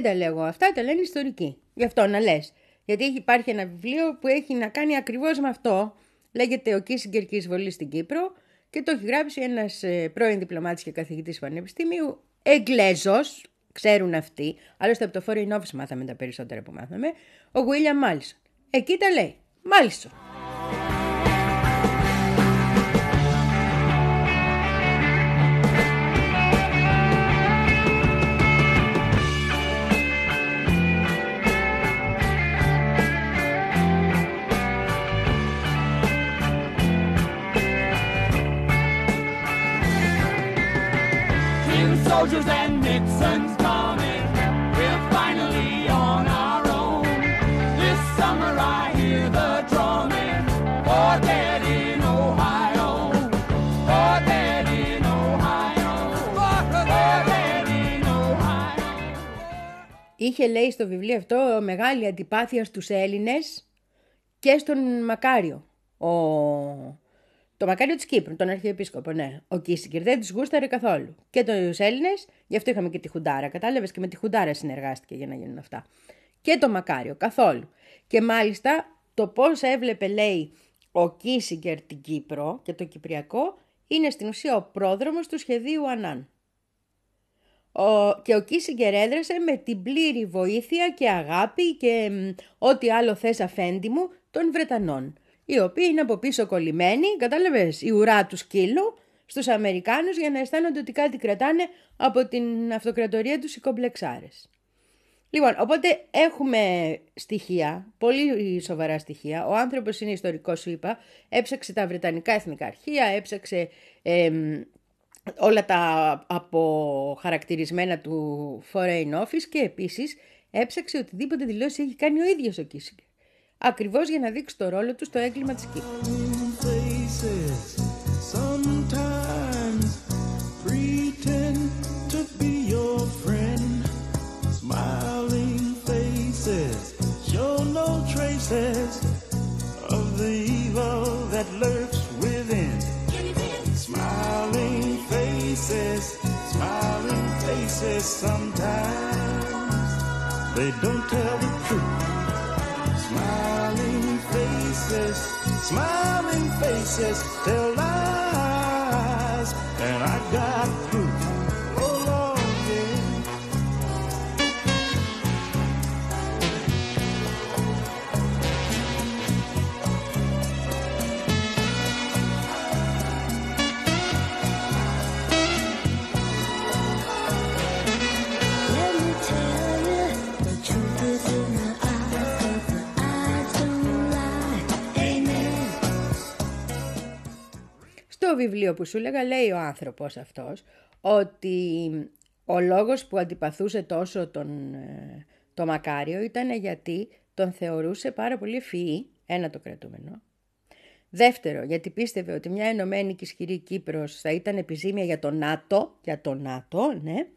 Δεν τα λέω εγώ αυτά, τα λένε ιστορικοί. Γι' αυτό να λες. Γιατί έχει, υπάρχει ένα βιβλίο που έχει να κάνει ακριβώς με αυτό. Λέγεται Ο Κίσιγκερ και η εισβολή στην Κύπρο και το έχει γράψει ένας πρώην διπλωμάτης και καθηγητής πανεπιστημίου, Εγγλέζος, ξέρουν αυτοί, άλλωστε από το Foreign Office μάθαμε τα περισσότερα που μάθαμε, ο William Μάλισον. Εκεί τα λέει. Μάλισον. Soldiers and Nixon's coming. We're finally on our own. This summer I hear the drumming. For dead in Ohio. For dead in Ohio. For dead in Ohio. Είχε λέει στο βιβλίο αυτό μεγάλη αντιπάθεια στους Έλληνες και στον Μακάριο. Ο... Το Μακάριο της Κύπρου, τον Αρχιεπίσκοπο, ναι. Ο Κίσικερ δεν τους γούσταρε καθόλου. Και τους Έλληνες, γι' αυτό είχαμε και τη Χουντάρα. Κατάλαβες και με τη Χουντάρα συνεργάστηκε για να γίνουν αυτά. Και το Μακάριο, καθόλου. Και μάλιστα το πώς έβλεπε, λέει, ο Κίσικερ την Κύπρο και το Κυπριακό είναι στην ουσία ο πρόδρομος του σχεδίου Ανάν. Ο, και ο Κίσιγκερ έδρασε με την πλήρη βοήθεια και αγάπη και μ, ό,τι άλλο θες αφέντη μου των Βρετανών, οι οποίοι είναι από πίσω κολλημένοι, κατάλαβες, η ουρά τους σκύλου στους Αμερικάνους για να αισθάνονται ότι κάτι κρατάνε από την αυτοκρατορία τους οι κομπλεξάρες. Λοιπόν, οπότε έχουμε στοιχεία, πολύ σοβαρά στοιχεία. Ο άνθρωπος είναι ιστορικός, σου είπα, έψαξε τα Βρετανικά Εθνικά Αρχεία, έψαξε εμ, όλα τα αποχαρακτηρισμένα του Foreign Office και επίσης έψαξε οτιδήποτε δηλώσεις έχει κάνει ο ίδιος ο Κίσιγκερ. Ακριβώς για να δείξει το ρόλο του στο έγκλημα της Κύπρου. faces sometimes pretend to be your friend. Smiling faces show no traces of the evil that lurks within. Smiling faces, smiling faces sometimes they don't tell the truth. Faces, smiling faces tell lies, and I got proof. Στο βιβλίο που σου έλεγα λέει ο άνθρωπος αυτός ότι ο λόγος που αντιπαθούσε τόσο τον, ε, το Μακάριο ήταν γιατί τον θεωρούσε πάρα πολύ ευφυή, ένα το κρατούμενο. Δεύτερο, γιατί πίστευε ότι μια ενωμένη και ισχυρή Κύπρος θα ήταν επιζήμια για το ΝΑΤΟ, για το ΝΑΤΟ, ναι.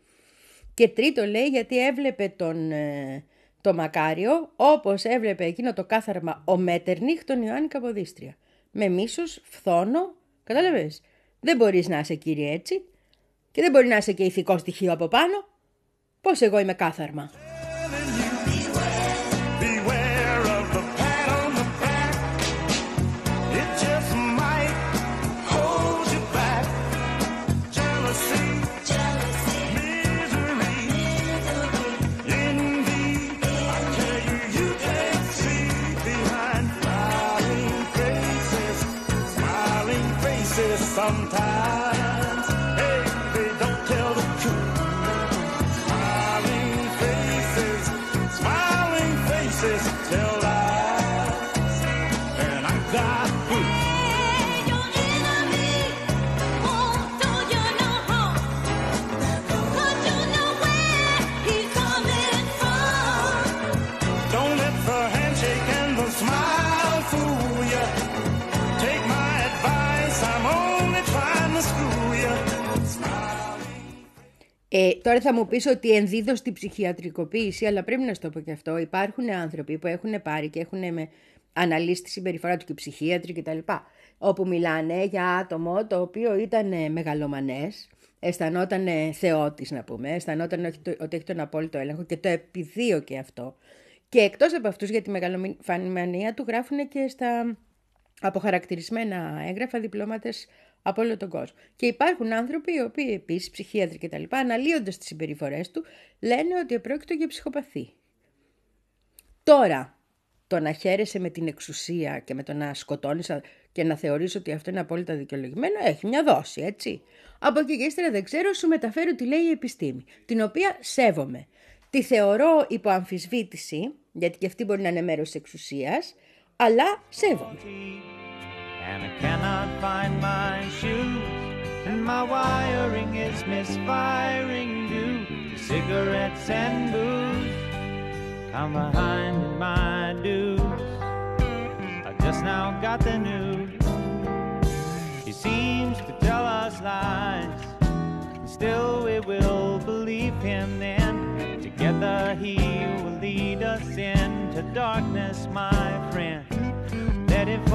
Και τρίτο λέει γιατί έβλεπε τον, ε, το Μακάριο όπως έβλεπε εκείνο το κάθαρμα ο Μέτερνιχ τον Ιωάννη Καποδίστρια. Με μίσος, φθόνο, Κατάλαβες; Δεν μπορείς να είσαι κύριε έτσι. Και δεν μπορεί να είσαι και ηθικό στοιχείο από πάνω. Πώς εγώ είμαι κάθαρμα. Ε, τώρα θα μου πεις ότι ενδίδως στη ψυχιατρικοποίηση, αλλά πρέπει να σου το πω και αυτό. Υπάρχουν άνθρωποι που έχουν πάρει και έχουν με αναλύσει τη συμπεριφορά του και ψυχίατροι κτλ. Όπου μιλάνε για άτομο το οποίο ήταν ε, μεγαλομανές, αισθανόταν ε, θεότης να πούμε, αισθανόταν ότι, το- ότι έχει τον απόλυτο έλεγχο και το επιδίωκε αυτό. Και εκτός από αυτούς για τη μεγαλομανία του γράφουν και στα αποχαρακτηρισμένα έγγραφα διπλώματες από όλο τον κόσμο. Και υπάρχουν άνθρωποι οι οποίοι επίσης ψυχίατροι κτλ. αναλύοντας τις συμπεριφορές του λένε ότι επρόκειτο για ψυχοπαθή. Τώρα, το να χαίρεσαι με την εξουσία και με το να σκοτώνεις α- και να θεωρείς ότι αυτό είναι απόλυτα δικαιολογημένο, έχει μια δόση, έτσι. Από εκεί και ύστερα δεν ξέρω, σου μεταφέρω τι λέει η επιστήμη, την οποία σέβομαι. Τη θεωρώ υπό αμφισβήτηση, γιατί και αυτή μπορεί να είναι μέρος της εξουσίας, αλλά σέβομαι. And I cannot find my shoes, and my wiring is misfiring due to cigarettes and booze. I'm behind in my dues. I just now got the news. He seems to tell us lies, and still we will believe him. Then together he will lead us into darkness, my friend.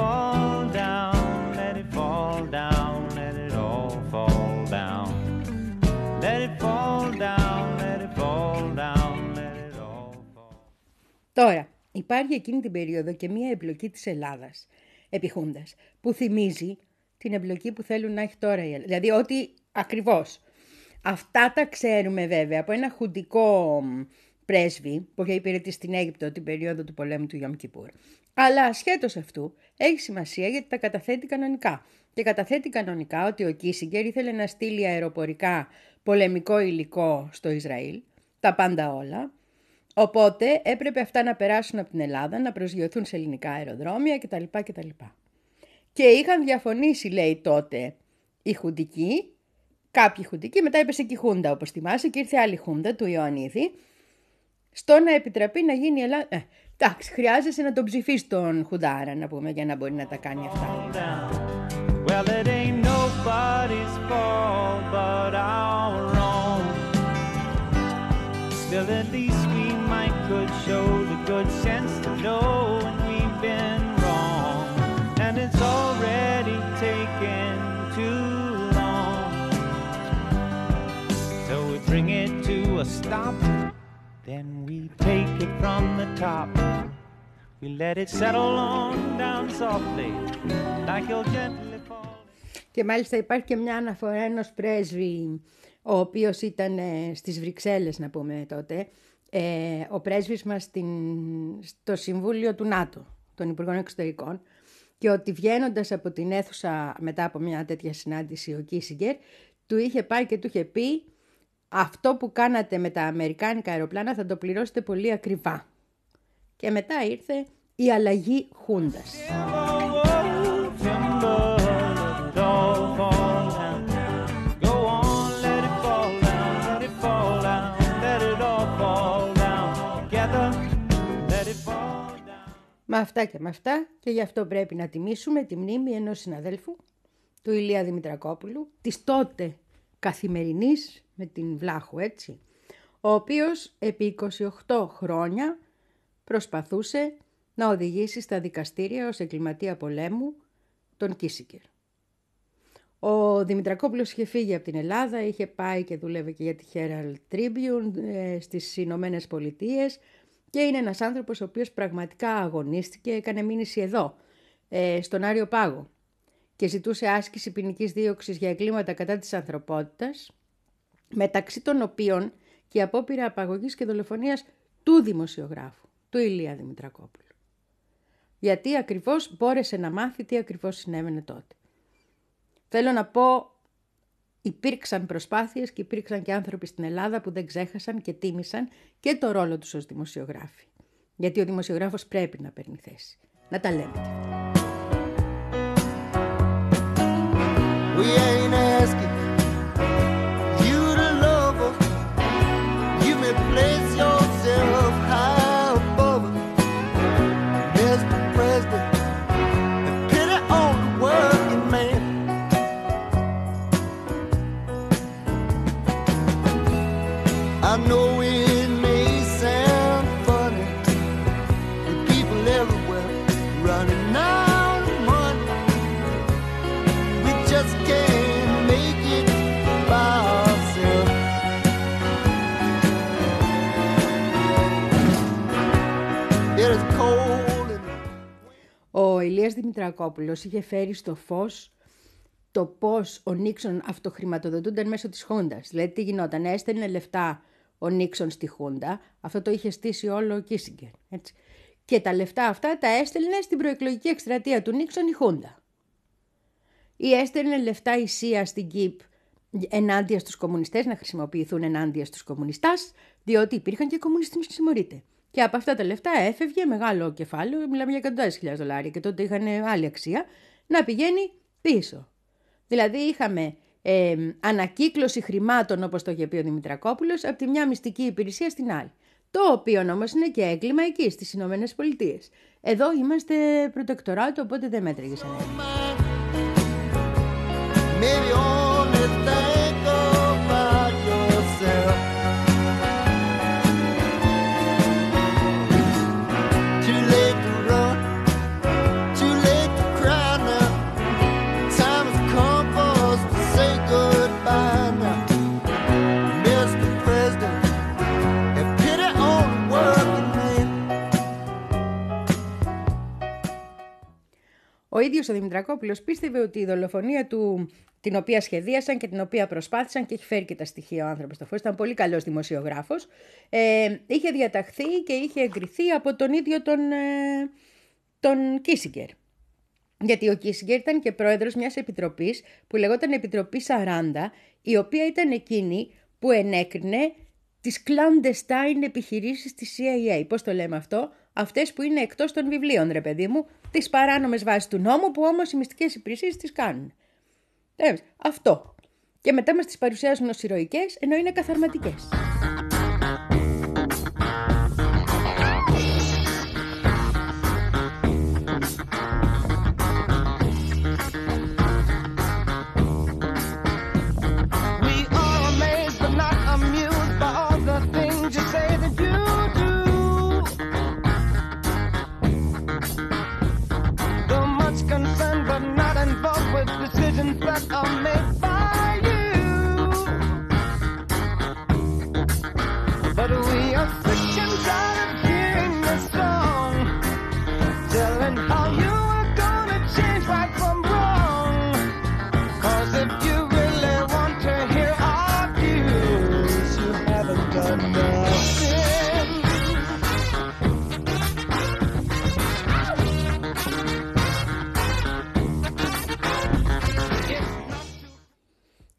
Let it fall down, let it fall down, let it all fall down. Let it fall down, let it fall down, let it all fall Τώρα, υπάρχει εκείνη την περίοδο και μία εμπλοκή της Ελλάδας, επιχούντας, που θυμίζει την εμπλοκή που θέλουν να έχει τώρα η Ελλάδα. Δηλαδή ότι ακριβώς. Αυτά τα ξέρουμε βέβαια από ένα χουντικό μ, πρέσβη που είχε υπηρετήσει στην Αίγυπτο την περίοδο του πολέμου του Ιωμ Κιπούρ. Αλλά ασχέτως αυτού έχει σημασία γιατί τα καταθέτει κανονικά. Και καταθέτει κανονικά ότι ο Κίσιγκερ ήθελε να στείλει αεροπορικά πολεμικό υλικό στο Ισραήλ, τα πάντα όλα, Οπότε έπρεπε αυτά να περάσουν από την Ελλάδα, να προσγειωθούν σε ελληνικά αεροδρόμια κτλ. κτλ. Και είχαν διαφωνήσει, λέει τότε, οι χουντικοί, κάποιοι χουντικοί, μετά έπεσε και η Χούντα, όπως θυμάσαι, και ήρθε άλλη Χούντα του Ιωαννίδη, στο να επιτραπεί να γίνει η Ελλάδα... Ε, εντάξει, χρειάζεσαι να τον ψηφίσεις τον Χουντάρα, να πούμε, για να μπορεί να τα κάνει αυτά. We let it settle on down softly, like you'll gently fall. Και μάλιστα υπάρχει και μια αναφορά ενός πρέσβη, ο οποίος ήταν ε, στις Βρυξέλλες, να πούμε τότε, ε, ο πρέσβης μας στην, στο Συμβούλιο του ΝΑΤΟ, των Υπουργών Εξωτερικών, και ότι βγαίνοντας από την αίθουσα μετά από μια τέτοια συνάντηση ο Κίσιγκερ, του είχε πάει και του είχε πει αυτό που κάνατε με τα αμερικάνικα αεροπλάνα θα το πληρώσετε πολύ ακριβά. Και μετά ήρθε η αλλαγή Χούντας. Με αυτά και με αυτά και γι' αυτό πρέπει να τιμήσουμε τη μνήμη ενός συναδέλφου, του Ηλία Δημητρακόπουλου, της τότε καθημερινής με την Βλάχου έτσι, ο οποίος επί 28 χρόνια προσπαθούσε να οδηγήσει στα δικαστήρια ως εγκληματία πολέμου τον Κίσικερ. Ο Δημητρακόπουλος είχε φύγει από την Ελλάδα, είχε πάει και δούλευε και για τη Herald Tribune ε, στις Ηνωμένες Πολιτείες και είναι ένας άνθρωπος ο οποίος πραγματικά αγωνίστηκε, έκανε μήνυση εδώ, ε, στον Άριο Πάγο και ζητούσε άσκηση ποινική δίωξης για εγκλήματα κατά της ανθρωπότητας, μεταξύ των οποίων και η απόπειρα απαγωγής και δολοφονίας του δημοσιογράφου, του Ηλία Δημητρακόπουλου. Γιατί ακριβώς μπόρεσε να μάθει τι ακριβώς συνέβαινε τότε. Θέλω να πω, υπήρξαν προσπάθειες και υπήρξαν και άνθρωποι στην Ελλάδα που δεν ξέχασαν και τίμησαν και το ρόλο τους ως δημοσιογράφοι. Γιατί ο δημοσιογράφος πρέπει να παίρνει θέση. Να τα λέμε. Ηλίας Δημητρακόπουλος είχε φέρει στο φως το πώς ο Νίξον αυτοχρηματοδοτούνταν μέσω της Χούντας. Δηλαδή τι γινόταν, έστελνε λεφτά ο Νίξον στη Χούντα, αυτό το είχε στήσει όλο ο Κίσιγκερ. Έτσι. Και τα λεφτά αυτά τα έστελνε στην προεκλογική εκστρατεία του Νίξον η Χούντα. Ή έστελνε λεφτά η ΣΥΑ στην ΚΙΠ ενάντια στους κομμουνιστές, να χρησιμοποιηθούν ενάντια στους κομμουνιστάς, διότι υπήρχαν και κομμουνιστές που συμμορείτε. Και από αυτά τα λεφτά έφευγε μεγάλο κεφάλαιο, μιλάμε για εκατοντάδες χιλιάδες δολάρια και τότε είχαν άλλη αξία, να πηγαίνει πίσω. Δηλαδή είχαμε ε, ανακύκλωση χρημάτων, όπως το είχε πει ο Δημητρακόπουλος, από τη μια μυστική υπηρεσία στην άλλη. Το οποίο όμως είναι και έγκλημα εκεί, στις Ηνωμένες Πολιτείες. Εδώ είμαστε προτεκτοράτο, οπότε δεν μέτρηγες σαν Ο ίδιος ο Δημητρακόπουλος πίστευε ότι η δολοφονία του, την οποία σχεδίασαν και την οποία προσπάθησαν και έχει φέρει και τα στοιχεία ο άνθρωπος στο φως, ήταν πολύ καλός δημοσιογράφος, ε, είχε διαταχθεί και είχε εγκριθεί από τον ίδιο τον, ε, τον Κίσιγκερ. Γιατί ο Κίσιγκερ ήταν και πρόεδρος μιας επιτροπής που λεγόταν Επιτροπή 40, η οποία ήταν εκείνη που ενέκρινε τις clandestine επιχειρήσεις της CIA. Πώς το λέμε αυτό; Αυτές που είναι εκτός των βιβλίων, ρε παιδί μου, τις παράνομες βάσεις του νόμου που όμως οι μυστικές υπηρεσίες τις κάνουν. Τέλος, αυτό. Και μετά μας τις παρουσιάζουν ως ηρωικές, ενώ είναι καθαρματικές.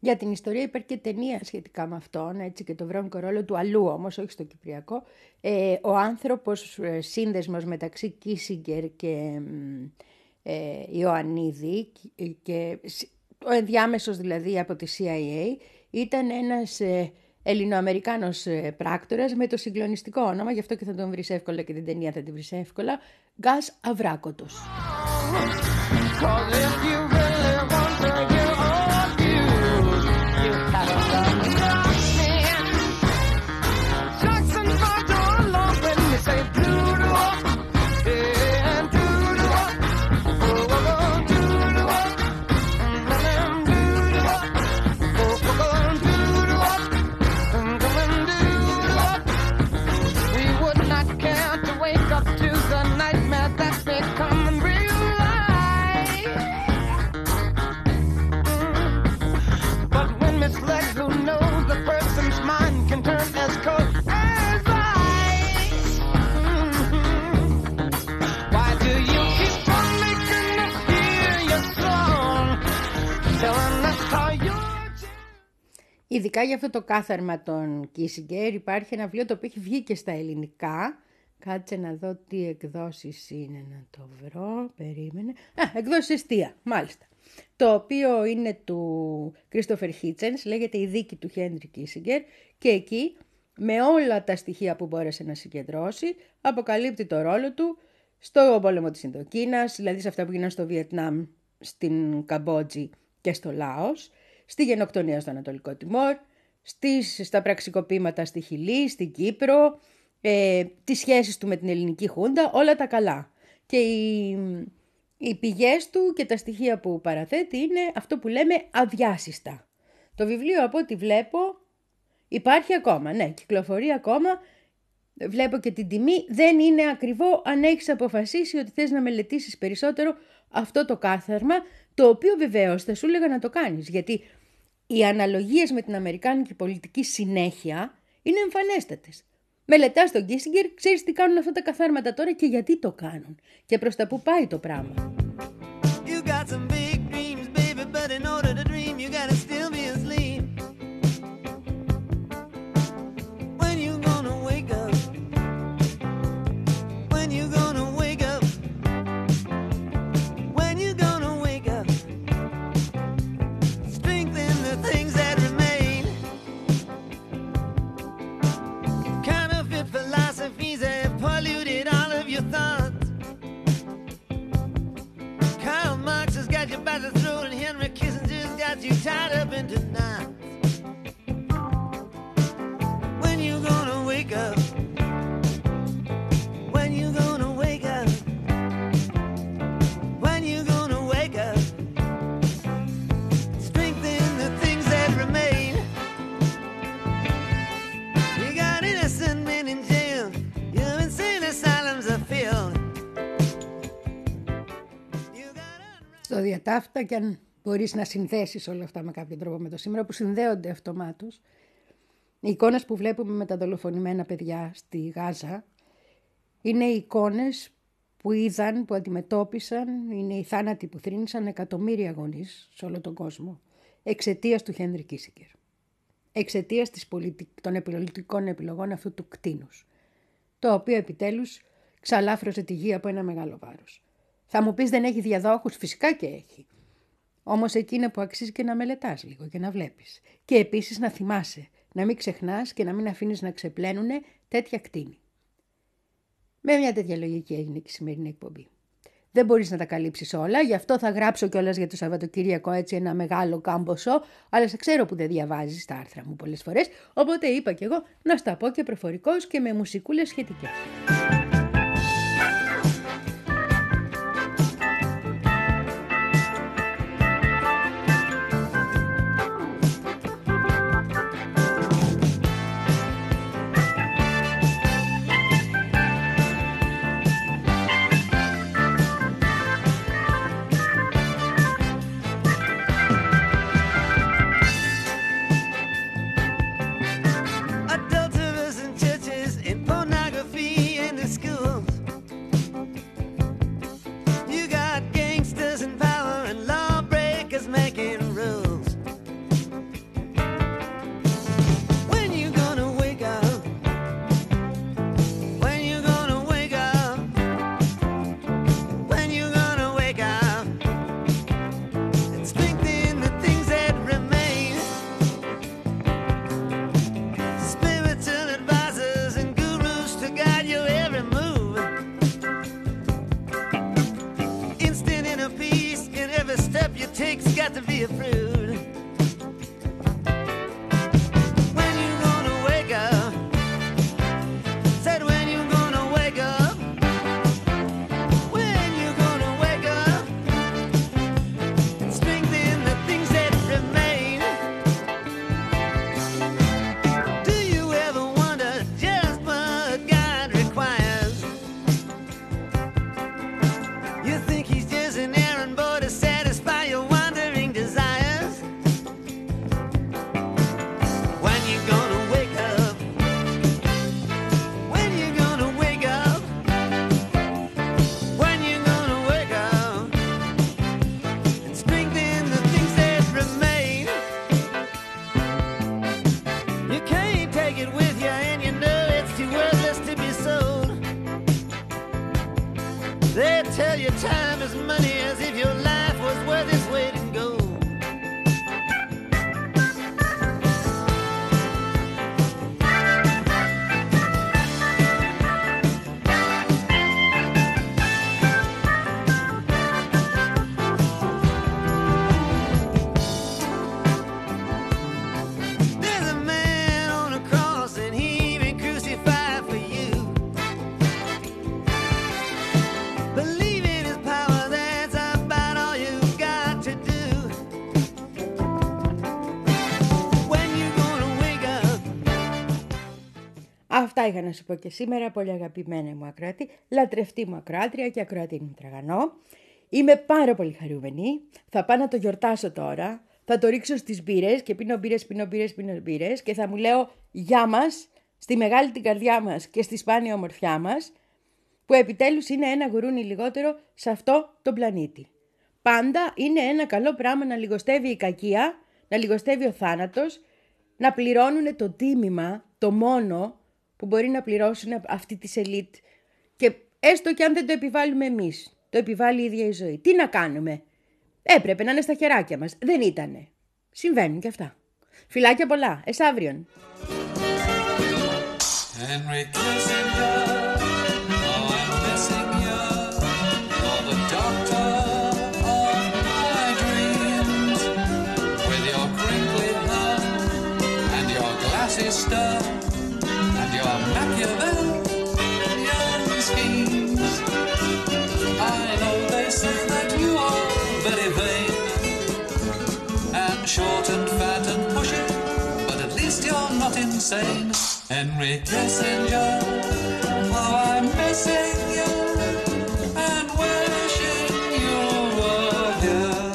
Για την ιστορία υπάρχει και ταινία σχετικά με αυτόν, έτσι και το βρώνικο ρόλο του αλλού όμως, όχι στο Κυπριακό. Ε, ο άνθρωπος ε, σύνδεσμος μεταξύ Κίσιγκερ και μ, ε, Ιωαννίδη και, και σ- ο ενδιάμεσος δηλαδή από τη CIA ήταν ένας ε, Ελληνοαμερικάνος ε, πράκτορας με το συγκλονιστικό όνομα, γι' αυτό και θα τον βρεις εύκολα και την ταινία θα την βρεις εύκολα, Γκάς Αβράκοτος. Ειδικά για αυτό το κάθαρμα των Κίσιγκερ υπάρχει ένα βιβλίο το οποίο έχει βγει και στα ελληνικά. Κάτσε να δω τι εκδόσεις είναι να το βρω. Περίμενε. Α, εκδόσεις εστία, μάλιστα. Το οποίο είναι του Κρίστοφερ Χίτσενς, λέγεται «Η δίκη του Χέντρι Κίσιγκερ» και εκεί με όλα τα στοιχεία που μπόρεσε να συγκεντρώσει αποκαλύπτει το ρόλο του στο πόλεμο της Ινδοκίνας, δηλαδή σε αυτά που γίνανε στο Βιετνάμ, στην Καμπότζη και στο Λάος, στη γενοκτονία στο Ανατολικό Τιμόρ, στις, στα πραξικοπήματα στη Χιλή, στην Κύπρο, ε, τις σχέσεις του με την ελληνική χούντα, όλα τα καλά. Και οι, οι πηγές του και τα στοιχεία που παραθέτει είναι αυτό που λέμε αδιάσυστα. Το βιβλίο από ό,τι βλέπω υπάρχει ακόμα, ναι, κυκλοφορεί ακόμα. Βλέπω και την τιμή. Δεν είναι ακριβό αν έχεις αποφασίσει ότι θες να μελετήσεις περισσότερο αυτό το κάθαρμα, το οποίο βεβαίως θα σου έλεγα να το κάνεις, γιατί οι αναλογίες με την Αμερικάνικη πολιτική συνέχεια είναι εμφανέστατες. Μελετάς τον Κίσιγκερ, ξέρεις τι κάνουν αυτά τα καθάρματα τώρα και γιατί το κάνουν και προς τα που πάει το πράγμα. You got some big dreams, baby, but in order to dream, you gotta you tied up in denial. When you gonna wake up? When you gonna wake up? When you gonna wake up? Strengthen the things that remain. You got innocent men in jail. You're insane asylums are filled. So the Ataftakan μπορείς να συνδέσεις όλα αυτά με κάποιο τρόπο με το σήμερα που συνδέονται αυτομάτως. Οι εικόνες που βλέπουμε με τα δολοφονημένα παιδιά στη Γάζα είναι οι εικόνες που είδαν, που αντιμετώπισαν, είναι οι θάνατοι που θρύνησαν εκατομμύρια γονείς σε όλο τον κόσμο εξαιτίας του Χένρι Κίσικερ. Εξαιτίας των πολιτικών επιλογών αυτού του κτίνους, το οποίο επιτέλους ξαλάφρωσε τη γη από ένα μεγάλο βάρος. Θα μου πεις δεν έχει διαδόχους, φυσικά και έχει. Όμως εκεί είναι που αξίζει και να μελετάς λίγο και να βλέπεις. Και επίσης να θυμάσαι, να μην ξεχνάς και να μην αφήνεις να ξεπλένουν τέτοια κτίνη. Με μια τέτοια λογική έγινε και η σημερινή εκπομπή. Δεν μπορείς να τα καλύψεις όλα, γι' αυτό θα γράψω κιόλας για το Σαββατοκύριακο έτσι ένα μεγάλο κάμποσο, αλλά σε ξέρω που δεν διαβάζεις τα άρθρα μου πολλές φορές, οπότε είπα κι εγώ να στα πω και προφορικώς και με μουσικούλες σχετικές. Αυτά είχα να σου πω και σήμερα, πολύ αγαπημένη μου ακροατή, λατρευτή μου ακροάτρια και ακροατή μου τραγανό. Είμαι πάρα πολύ χαρούμενη. Θα πάω να το γιορτάσω τώρα. Θα το ρίξω στις μπύρες και πίνω μπύρες, πίνω μπύρες, πίνω μπύρες και θα μου λέω γεια μας στη μεγάλη την καρδιά μας και στη σπάνια ομορφιά μας που επιτέλους είναι ένα γουρούνι λιγότερο σε αυτό το πλανήτη. Πάντα είναι ένα καλό πράγμα να λιγοστεύει η κακία, να λιγοστεύει ο θάνατος, να πληρώνουν το τίμημα, το μόνο που μπορεί να πληρώσουν αυτή της ελίτ. Και έστω και αν δεν το επιβάλλουμε εμείς, το επιβάλλει η ίδια η ζωή. Τι να κάνουμε; Έπρεπε να είναι στα χεράκια μας. Δεν ήτανε. Συμβαίνουν και αυτά. Φιλάκια πολλά. Εσάβριον. Henry insane. Henry Kissinger, how I'm missing you and wishing you were here.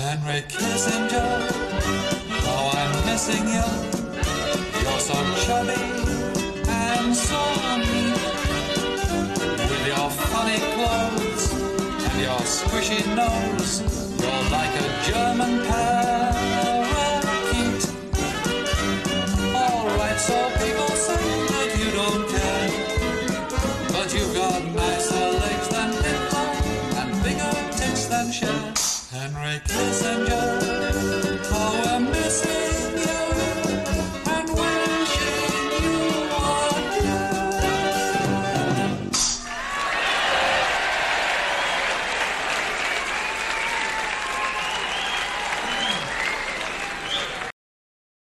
Henry Kissinger, how I'm missing you. You're so chubby and so neat with your funny clothes and your squishy nose. You're like a German pear night passenger.